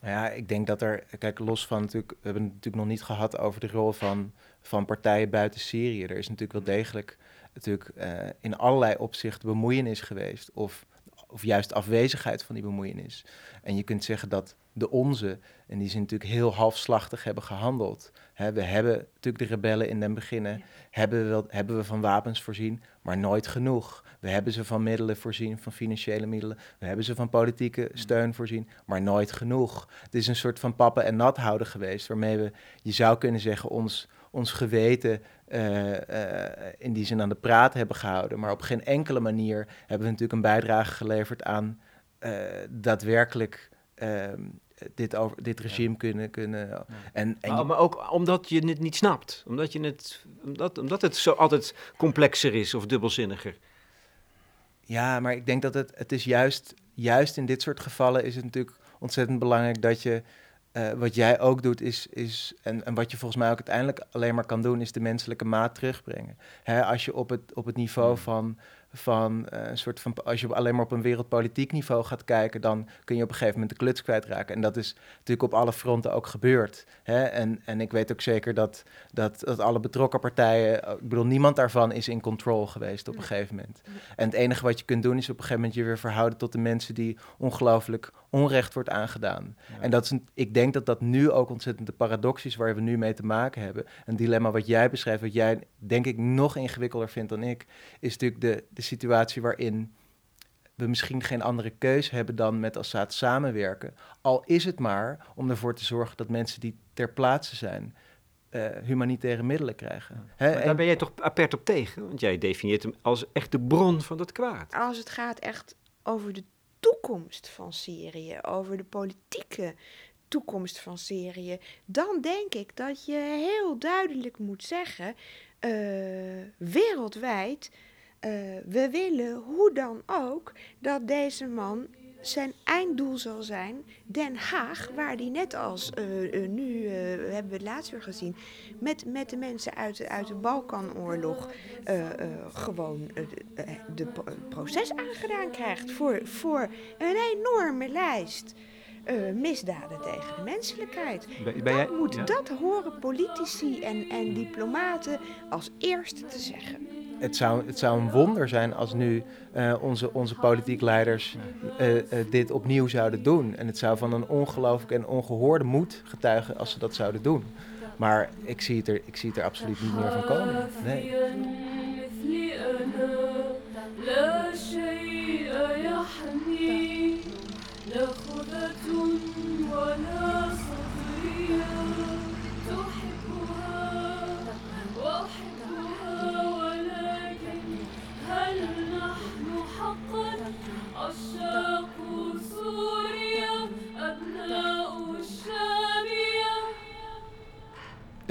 Nou ja, ik denk dat er, kijk, los van natuurlijk, we hebben het natuurlijk nog niet gehad over de rol van, van partijen buiten Syrië. Er is natuurlijk wel degelijk natuurlijk eh, in allerlei opzichten bemoeienis geweest, of, of juist afwezigheid van die bemoeienis. En je kunt zeggen dat de onze, en die zijn natuurlijk heel halfslachtig hebben gehandeld. Hè, we hebben natuurlijk de rebellen in den beginnen, hebben, we wel, hebben we van wapens voorzien, maar nooit genoeg. We hebben ze van middelen voorzien, van financiële middelen. We hebben ze van politieke steun voorzien, maar nooit genoeg. Het is een soort van pappen en nat houden geweest, waarmee we, je zou kunnen zeggen, ons, ons geweten eh, eh, in die zin aan de praat hebben gehouden. Maar op geen enkele manier hebben we natuurlijk een bijdrage geleverd aan eh, daadwerkelijk ehm, dit, over, dit regime kunnen... kunnen en, en Maar, maar ook omdat je het niet snapt. Omdat, je het, omdat, omdat het zo altijd complexer is of dubbelzinniger. Ja, maar ik denk dat het, het is juist, juist in dit soort gevallen is het natuurlijk ontzettend belangrijk dat je eh, wat jij ook doet, is, is en, en wat je volgens mij ook uiteindelijk alleen maar kan doen, is de menselijke maat terugbrengen. Hè, als je op het, op het niveau van, van eh, een soort van, als je alleen maar op een wereldpolitiek niveau gaat kijken, dan kun je op een gegeven moment de kluts kwijtraken. En dat is natuurlijk op alle fronten ook gebeurd. Hè? En, en ik weet ook zeker dat, dat, dat alle betrokken partijen, eh, ik bedoel, niemand daarvan is in control geweest op een gegeven moment. En het enige wat je kunt doen, is op een gegeven moment je weer verhouden tot de mensen die ongelooflijk onrecht wordt aangedaan. En dat is een, ik denk dat dat nu ook ontzettend de paradox is waar we nu mee te maken hebben. Een dilemma wat jij beschrijft, wat jij denk ik nog ingewikkelder vindt dan ik, is natuurlijk de, de situatie waarin we misschien geen andere keus hebben dan met Assad samenwerken. Al is het maar om ervoor te zorgen dat mensen die ter plaatse zijn, eh, humanitaire middelen krijgen. Hè, Maar daar ben jij toch apert op tegen? Want jij definieert hem als echt de bron van dat kwaad. Als het gaat echt over de toekomst van Syrië, over de politieke toekomst van Syrië, dan denk ik dat je heel duidelijk moet zeggen, eh, wereldwijd, eh, we willen hoe dan ook dat deze man zijn einddoel zal zijn Den Haag, waar die net als eh, eh, nu eh, hebben we het laatst weer gezien, met, met de mensen uit, de- uit de Balkanoorlog gewoon pro- proces aangedaan krijgt voor, voor een enorme lijst misdaden tegen de menselijkheid. Ben, jij, moet ja? dat horen politici en, en diplomaten als eerste te zeggen. Het, zou, het zou een wonder zijn als nu eh, onze, onze politiek leiders eh, eh, dit opnieuw zouden doen. En het zou van een ongelooflijke en ongehoorde moed getuigen als ze dat zouden doen. Maar ik zie het er, ik zie het er absoluut niet meer van komen. Nee.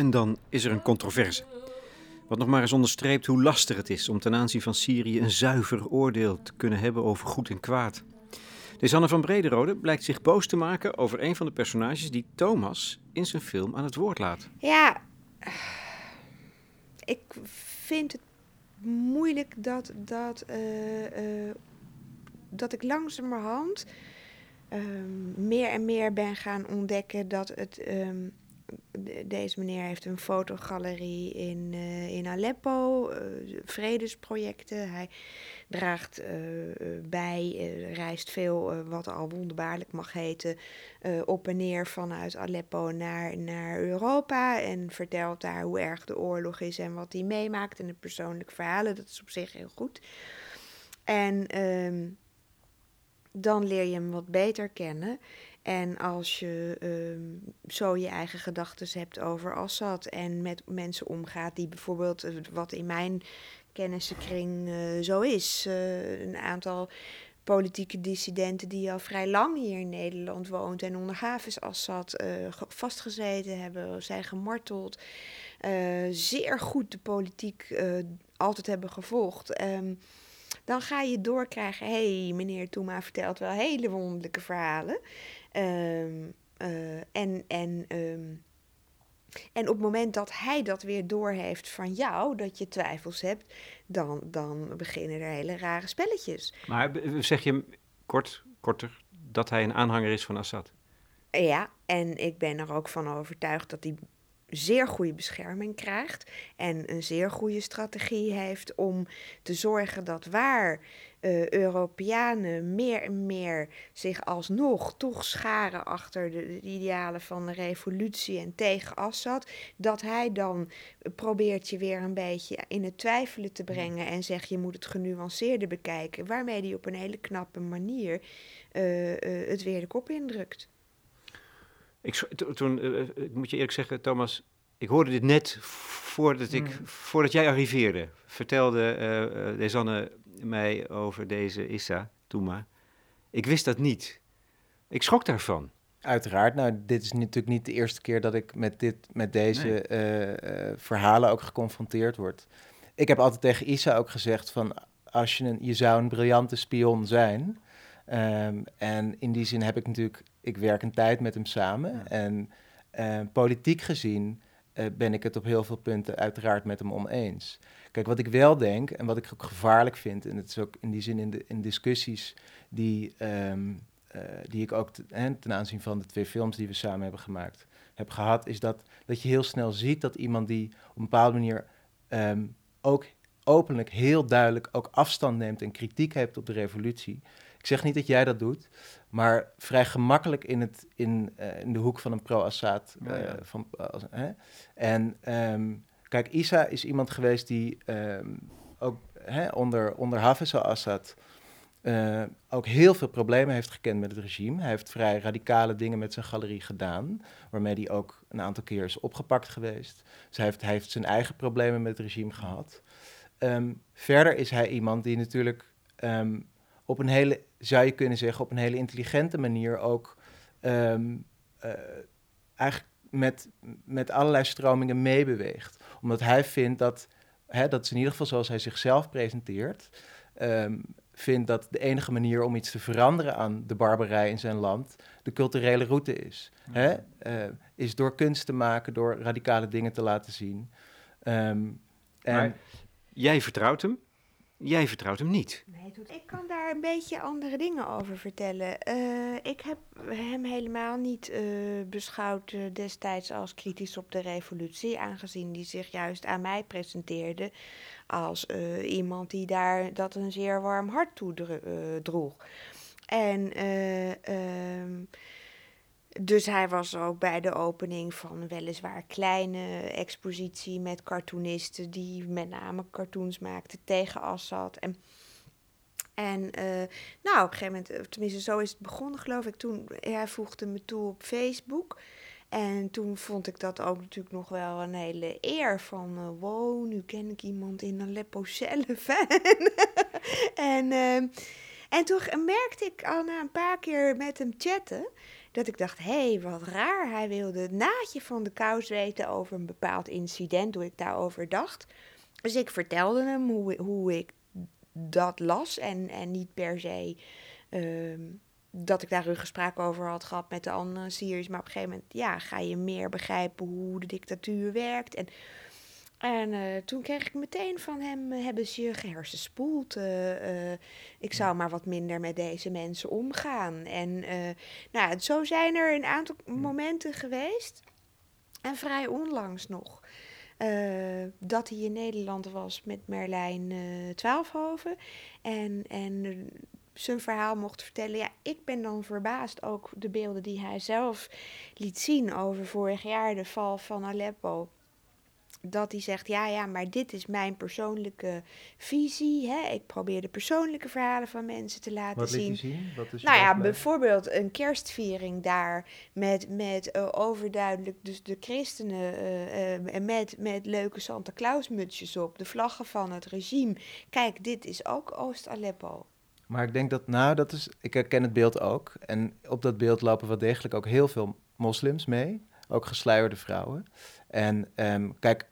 En dan is er een controverse. Wat nog maar eens onderstreept hoe lastig het is om ten aanzien van Syrië een zuiver oordeel te kunnen hebben over goed en kwaad. Desanne van Brederode blijkt zich boos te maken over een van de personages die Thomas in zijn film aan het woord laat. Ja, ik vind het moeilijk dat, dat, eh, eh, dat ik langzamerhand ehm, meer en meer ben gaan ontdekken dat het. ehm, deze meneer heeft een fotogalerie in, eh, in Aleppo, eh, vredesprojecten. Hij draagt eh, bij, reist veel, wat al wonderbaarlijk mag heten, op en neer vanuit Aleppo naar, naar Europa. En vertelt daar hoe erg de oorlog is en wat hij meemaakt en de persoonlijke verhalen. Dat is op zich heel goed. En ehm, dan leer je hem wat beter kennen. En als je ehm, zo je eigen gedachten hebt over Assad en met mensen omgaat die bijvoorbeeld, eh, wat in mijn kennissenkring eh, zo is, eh, een aantal politieke dissidenten die al vrij lang hier in Nederland woont en onder Hafiz Assad ge- vastgezeten hebben, zijn gemarteld, zeer goed de politiek altijd hebben gevolgd. Ehm, dan ga je doorkrijgen, hé, hey, meneer Toema vertelt wel hele wonderlijke verhalen. Ehm, eh, en, en, ehm, en op het moment dat hij dat weer doorheeft van jou, dat je twijfels hebt, dan, dan beginnen er hele rare spelletjes. Maar zeg je kort, korter dat hij een aanhanger is van Assad? Ja, en ik ben er ook van overtuigd dat hij zeer goede bescherming krijgt en een zeer goede strategie heeft om te zorgen dat waar eh, Europeanen meer en meer zich alsnog toch scharen achter de, de idealen van de revolutie en tegen Assad, dat hij dan probeert je weer een beetje in het twijfelen te brengen en zegt je moet het genuanceerder bekijken, waarmee hij op een hele knappe manier eh, eh, het weer de kop indrukt. Ik, to- toen, ik moet je eerlijk zeggen, Thomas, ik hoorde dit net voordat, ik, Mm. voordat jij arriveerde. Vertelde eh, Desanne mij over deze Issa, Toema. Ik wist dat niet. Ik schrok daarvan. Uiteraard. Nou, dit is natuurlijk niet de eerste keer dat ik met, dit, met deze Nee. eh, eh, verhalen ook geconfronteerd word. Ik heb altijd tegen Isa ook gezegd van... als je, een, je zou een briljante spion zijn... Ehm, en in die zin heb ik natuurlijk, ik werk een tijd met hem samen. Ja. En eh, politiek gezien eh, ben ik het op heel veel punten uiteraard met hem oneens. Kijk, wat ik wel denk en wat ik ook gevaarlijk vind, en het is ook in die zin in, de, in discussies die, ehm, eh, die ik ook ten aanzien van de twee films die we samen hebben gemaakt heb gehad, is dat, dat je heel snel ziet dat iemand die op een bepaalde manier ehm, ook openlijk heel duidelijk ook afstand neemt en kritiek heeft op de revolutie. Ik zeg niet dat jij dat doet, maar vrij gemakkelijk in, het, in, eh, in de hoek van een pro-Assad. Ja, ja. eh, van? En ehm, kijk, Isa is iemand geweest die ehm, ook hè, onder, onder Hafez al-Assad eh, ook heel veel problemen heeft gekend met het regime. Hij heeft vrij radicale dingen met zijn galerie gedaan, waarmee hij ook een aantal keer is opgepakt geweest. Dus hij heeft, hij heeft zijn eigen problemen met het regime gehad. Ehm, verder is hij iemand die natuurlijk op een hele, zou je kunnen zeggen, op een hele intelligente manier ook ehm, eh, eigenlijk met, met allerlei stromingen meebeweegt. Omdat hij vindt dat, hè, dat is in ieder geval zoals hij zichzelf presenteert, ehm, vindt dat de enige manier om iets te veranderen aan de barbarij in zijn land de culturele route is. Hè? Eh, is door kunst te maken, door radicale dingen te laten zien. Ehm, en, Maar jij vertrouwt hem, jij vertrouwt hem niet. Ik kan daar een beetje andere dingen over vertellen. Eh, ik heb hem helemaal niet eh, beschouwd eh, destijds als kritisch op de revolutie, aangezien hij zich juist aan mij presenteerde als iemand die daar dat een zeer warm hart toe dro- droeg. En eh, ehm, dus hij was ook bij de opening van weliswaar kleine expositie met cartoonisten die met name cartoons maakten tegen Assad. En, en eh, nou, op een gegeven moment, eh, tenminste zo is het begonnen geloof ik, toen hij voegde me toe op Facebook. En toen vond ik dat ook natuurlijk nog wel een hele eer van, eh, wow, nu ken ik iemand in Aleppo zelf. (laughs) en, en toen merkte ik al na een paar keer met hem chatten, dat ik dacht, hé, hey, wat raar. Hij wilde het naadje van de kous weten over een bepaald incident, hoe ik daarover dacht. Dus ik vertelde hem hoe, hoe ik dat las en, en niet per se ehm, dat ik daar ruggespraak over had gehad met de andere series. Maar op een gegeven moment ja, ga je meer begrijpen hoe de dictatuur werkt. En, en eh, toen kreeg ik meteen van hem, eh, hebben ze je gehersenspoeld. Eh, ik zou maar wat minder met deze mensen omgaan. En nou, zo zijn er een aantal momenten geweest. En vrij onlangs nog. dat hij in Nederland was met Merlijn Twaalfhoven. En, en zijn verhaal mocht vertellen. Ja, ik ben dan verbaasd ook de beelden die hij zelf liet zien over vorig jaar, de val van Aleppo. Dat hij zegt, ja, ja, maar dit is mijn persoonlijke visie. Hè? Ik probeer de persoonlijke verhalen van mensen te laten wat liet zien. zien? Wat is Nou ja, bijvoorbeeld een kerstviering daar met, met eh, overduidelijk dus de christenen en met, met leuke Santa Claus mutsjes op, de vlaggen van het regime. Kijk, dit is ook Oost-Aleppo. Maar ik denk dat, nou, dat is, ik herken het beeld ook. En op dat beeld lopen wel degelijk ook heel veel moslims mee, ook gesluierde vrouwen. En ehm, kijk,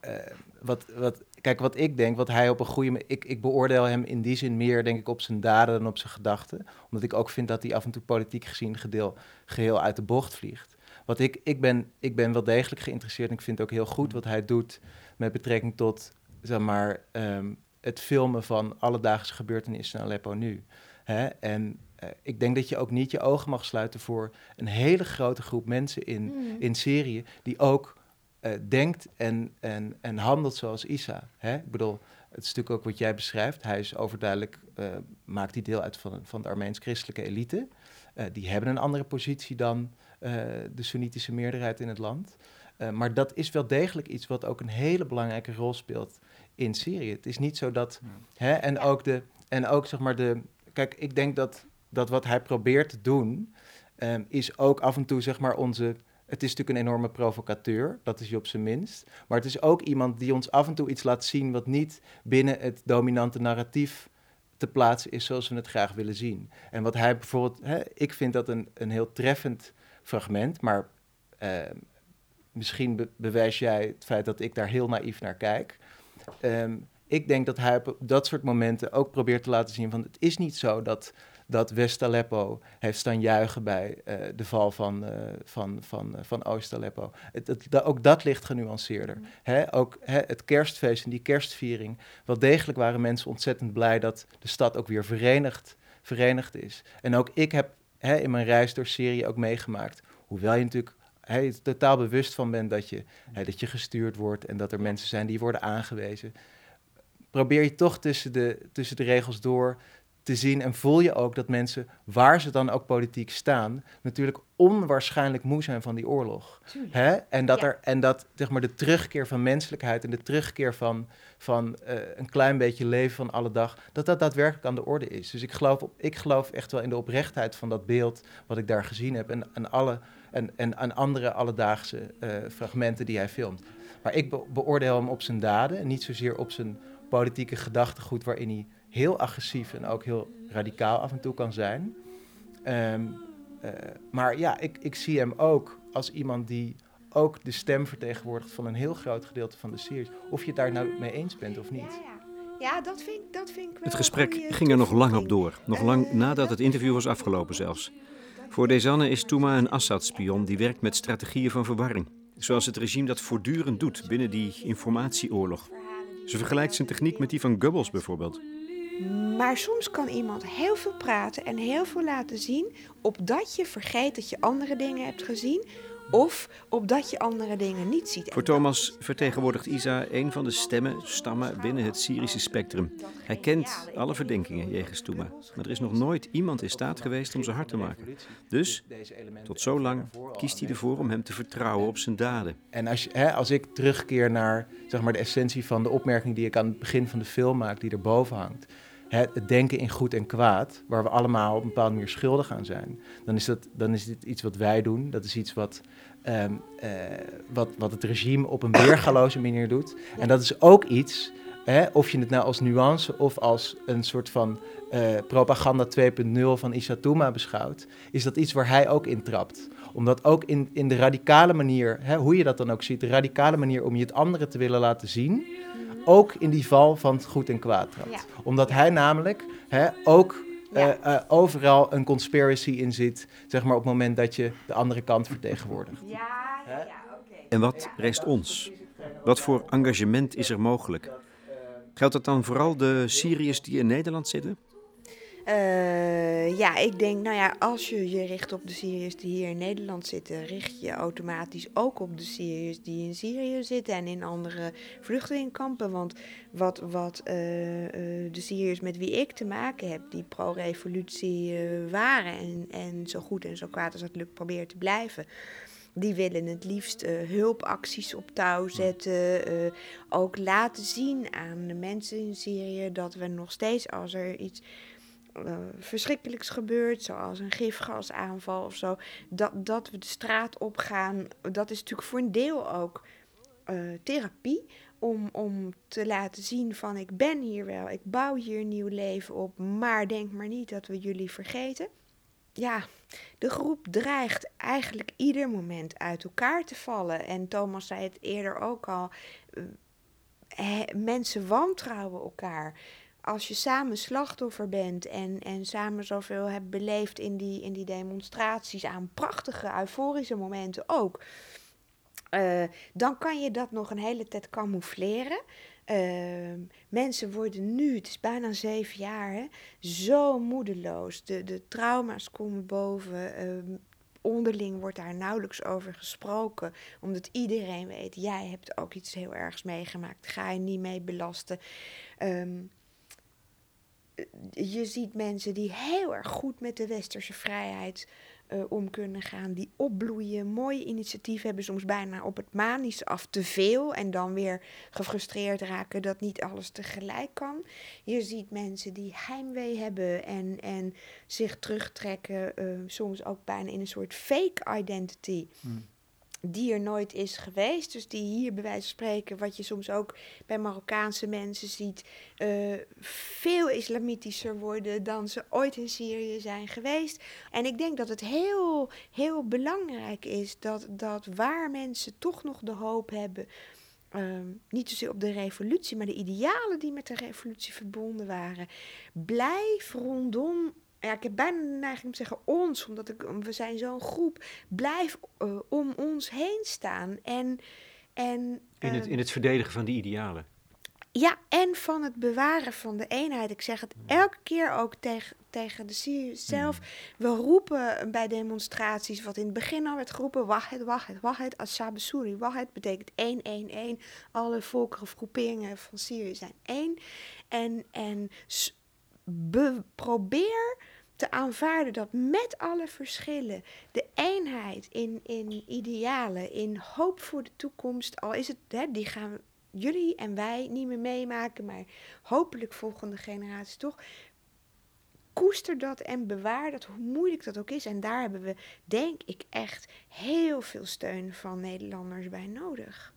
eh, wat, wat, kijk, wat ik denk, wat hij op een goede manier, ik, ik beoordeel hem in die zin meer, denk ik, op zijn daden dan op zijn gedachten. Omdat ik ook vind dat hij af en toe politiek gezien gedeel, geheel uit de bocht vliegt. Wat ik, ik, ben, ik ben wel degelijk geïnteresseerd en ik vind ook heel goed wat hij doet met betrekking tot, zeg maar, ehm, het filmen van alledaagse gebeurtenissen in Aleppo nu. Hè? En eh, ik denk dat je ook niet je ogen mag sluiten voor een hele grote groep mensen in, Mm. in Syrië die ook eh, denkt en, en, en handelt zoals Isa. Hè? Ik bedoel, het is natuurlijk ook wat jij beschrijft. Hij is overduidelijk, eh, maakt hij deel uit van, van de Armeens-christelijke elite. Eh, die hebben een andere positie dan eh, de Soenitische meerderheid in het land. Eh, maar dat is wel degelijk iets wat ook een hele belangrijke rol speelt in Syrië. Het is niet zo dat. Hè, en, ook de, en ook zeg maar de. Kijk, ik denk dat, dat wat hij probeert te doen. ehm, is ook af en toe zeg maar onze. Het is natuurlijk een enorme provocateur, dat is je op zijn minst. Maar het is ook iemand die ons af en toe iets laat zien wat niet binnen het dominante narratief te plaatsen is zoals we het graag willen zien. En wat hij bijvoorbeeld, hè, ik vind dat een, een heel treffend fragment, maar eh, misschien be- bewijs jij het feit dat ik daar heel naïef naar kijk. Ehm, ik denk dat hij op dat soort momenten ook probeert te laten zien van het is niet zo dat dat West-Aleppo heeft staan juichen bij eh, de val van, eh, van, van, eh, van Oost-Aleppo. Ook dat ligt genuanceerder. Hè, ook hè, het kerstfeest en die kerstviering. Wel degelijk waren mensen ontzettend blij dat de stad ook weer verenigd, verenigd is. En ook ik heb hè, in mijn reis door Syrië ook meegemaakt. Hoewel je natuurlijk je er totaal bewust van bent dat je, hè, dat je gestuurd wordt en dat er mensen zijn die worden aangewezen. Probeer je toch tussen de, tussen de regels door te zien en voel je ook dat mensen, waar ze dan ook politiek staan, natuurlijk onwaarschijnlijk moe zijn van die oorlog. Hè? En dat, Ja. er, en dat zeg maar, de terugkeer van menselijkheid en de terugkeer van, van eh, een klein beetje leven van alle dag, dat dat daadwerkelijk aan de orde is. Dus ik geloof, op, ik geloof echt wel in de oprechtheid van dat beeld wat ik daar gezien heb en, en, alle, en, en aan andere alledaagse eh, fragmenten die hij filmt. Maar ik be- beoordeel hem op zijn daden en niet zozeer op zijn politieke gedachtegoed waarin hij heel agressief en ook heel radicaal af en toe kan zijn. Ehm, eh, maar ja, ik, ik zie hem ook als iemand die ook de stem vertegenwoordigt van een heel groot gedeelte van de series. Of je het daar nou mee eens bent of niet. ja. ja dat, vind, ik- dat vind ik wel Het gesprek goeie ging er nog lang op door. Nog lang Eh, nadat dat het interview was afgelopen zelfs. Voor Desanne is Touma een Assad-spion die werkt met strategieën van verwarring. Zoals het regime dat voortdurend doet binnen die informatieoorlog. Ze vergelijkt zijn techniek met die van Goebbels bijvoorbeeld. Maar soms kan iemand heel veel praten en heel veel laten zien, opdat je vergeet dat je andere dingen hebt gezien, of opdat je andere dingen niet ziet. Voor Thomas vertegenwoordigt Isa een van de stemmen, stammen binnen het Syrische spectrum. Hij kent alle verdenkingen jegens Touma, maar er is nog nooit iemand in staat geweest om ze hard te maken. Dus, tot zo lang, kiest hij ervoor om hem te vertrouwen op zijn daden. En als, je, hè, als ik terugkeer naar zeg maar, de essentie van de opmerking die ik aan het begin van de film maak, die erboven hangt. Het denken in goed en kwaad, waar we allemaal op een bepaalde manier schuldig aan zijn. Dan is, dat, dan is dit iets wat wij doen. Dat is iets wat, ehm, eh, wat, wat het regime op een weergaloze manier doet. En dat is ook iets, hè, of je het nou als nuance of als een soort van eh, propaganda 2.0 van Isatuma beschouwt, is dat iets waar hij ook in trapt. Omdat ook in, in de radicale manier, hè, hoe je dat dan ook ziet, de radicale manier om je het andere te willen laten zien, ook in die val van het goed en kwaad trapt. Ja. Omdat hij namelijk hè, ook Ja. eh, eh, overal een conspiracy in zit, zeg maar op het moment dat je de andere kant vertegenwoordigt. Ja, ja, oké. En wat rest ons? Wat voor engagement is er mogelijk? Geldt dat dan vooral de Syriërs die in Nederland zitten? Eh, ja, ik denk, nou ja, als je je richt op de Syriërs die hier in Nederland zitten, richt je automatisch ook op de Syriërs die in Syrië zitten en in andere vluchtelingenkampen. Want wat, wat eh, eh, de Syriërs met wie ik te maken heb, die pro-revolutie waren en, en zo goed en zo kwaad als het lukt proberen te blijven. Die willen het liefst hulpacties op touw zetten. ook laten zien aan de mensen in Syrië dat we nog steeds, als er iets eh, verschrikkelijks gebeurt, zoals een gifgasaanval of zo, dat, dat we de straat op gaan. Dat is natuurlijk voor een deel ook eh, therapie. Om, om te laten zien van ik ben hier wel, ik bouw hier een nieuw leven op, maar denk maar niet dat we jullie vergeten. Ja, de groep dreigt eigenlijk ieder moment uit elkaar te vallen. En Thomas zei het eerder ook al. eh, mensen wantrouwen elkaar. Als je samen slachtoffer bent en, en samen zoveel hebt beleefd in die, in die demonstraties aan prachtige, euforische momenten ook. eh, dan kan je dat nog een hele tijd camoufleren. Ehm, mensen worden nu, het is bijna zeven jaar, hè, zo moedeloos. De, de trauma's komen boven. ehm, onderling wordt daar nauwelijks over gesproken. Omdat iedereen weet, jij hebt ook iets heel ergs meegemaakt. Ga je niet mee belasten. Ehm, je ziet mensen die heel erg goed met de westerse vrijheid eh, om kunnen gaan, die opbloeien, mooie initiatieven hebben, soms bijna op het manisch af te veel en dan weer gefrustreerd raken dat niet alles tegelijk kan. Je ziet mensen die heimwee hebben en, en zich terugtrekken, eh, soms ook bijna in een soort fake identity die er nooit is geweest. Dus die hier bij wijze van spreken, wat je soms ook bij Marokkaanse mensen ziet, eh, veel islamitischer worden dan ze ooit in Syrië zijn geweest. En ik denk dat het heel, heel belangrijk is dat, dat waar mensen toch nog de hoop hebben. ehm, niet zozeer op de revolutie, maar de idealen die met de revolutie verbonden waren. Blijf rondom ja, ik heb bijna de neiging om te zeggen ons, omdat ik, we zijn zo'n groep, blijf eh, om ons heen staan. En, en, In het, ehm, in het verdedigen van die idealen. ja, en van het bewaren van de eenheid. Ik zeg het elke keer ook tegen, tegen de Syriërs zelf. We roepen bij demonstraties, wat in het begin al werd geroepen... Wahed, Wahed, Wahed, Ashab Suri. Wahed betekent één, één, één. Alle volkeren of groeperingen van Syrië zijn één. En, en be- probeer te aanvaarden dat met alle verschillen... de eenheid in, in idealen, in hoop voor de toekomst... al is het, hè, die gaan jullie en wij niet meer meemaken, maar hopelijk volgende generaties toch. Koester dat en bewaar dat, hoe moeilijk dat ook is. En daar hebben we, denk ik, echt heel veel steun van Nederlanders bij nodig.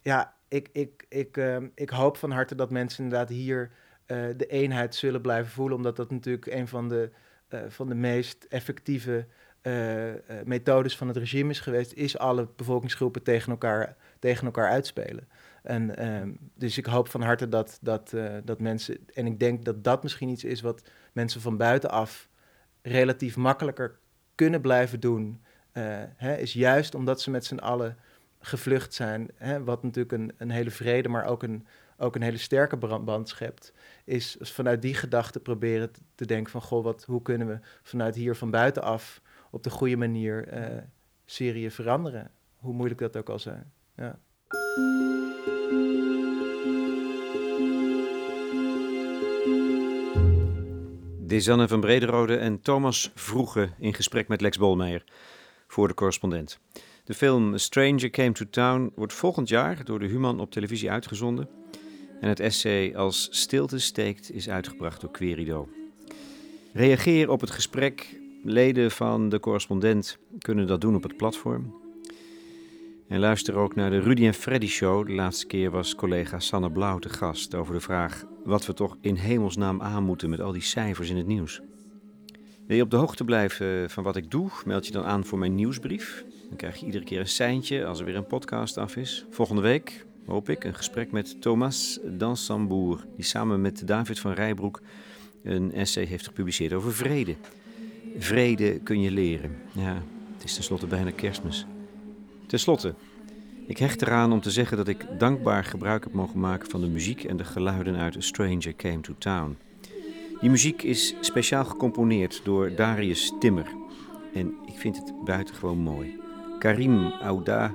Ja, ik, ik, ik, ehm, ik hoop van harte dat mensen inderdaad hier eh, de eenheid zullen blijven voelen. Omdat dat natuurlijk een van de, eh, van de meest effectieve eh, methodes van het regime is geweest. Is alle bevolkingsgroepen tegen elkaar, tegen elkaar uitspelen. En, ehm, dus ik hoop van harte dat, dat, dat mensen... En ik denk dat dat misschien iets is wat mensen van buitenaf relatief makkelijker kunnen blijven doen. hè, is juist omdat ze met z'n allen gevlucht zijn, hè, wat natuurlijk een, een hele vrede, maar ook een, ook een hele sterke bra- band schept, is vanuit die gedachte proberen te, denken van, goh, wat, hoe kunnen we vanuit hier van buitenaf op de goede manier eh, Syrië veranderen? Hoe moeilijk dat ook al zijn. Ja. Desanne van Brederode en Thomas Vroege in gesprek met Lex Bolmeijer voor de correspondent. De film Stranger Came to Town wordt volgend jaar door de Human op televisie uitgezonden. En het essay Als stilte steekt is uitgebracht door Querido. Reageer op het gesprek. Leden van de correspondent kunnen dat doen op het platform. En luister ook naar de Rudy en Freddy Show. De laatste keer was collega Sanne Blauw te gast over de vraag wat we toch in hemelsnaam aan moeten met al die cijfers in het nieuws. Wil je op de hoogte blijven van wat ik doe? Meld je dan aan voor mijn nieuwsbrief. Dan krijg je iedere keer een seintje als er weer een podcast af is. Volgende week hoop ik een gesprek met Thomas Dansamboer, die samen met David van Rijbroek een essay heeft gepubliceerd over vrede. Vrede kun je leren. Ja, het is tenslotte bijna kerstmis. Ten slotte, ik hecht eraan om te zeggen dat ik dankbaar gebruik heb mogen maken van de muziek en de geluiden uit A Stranger Came to Town. Die muziek is speciaal gecomponeerd door Darius Timmer en ik vind het buitengewoon mooi. Karim Ouda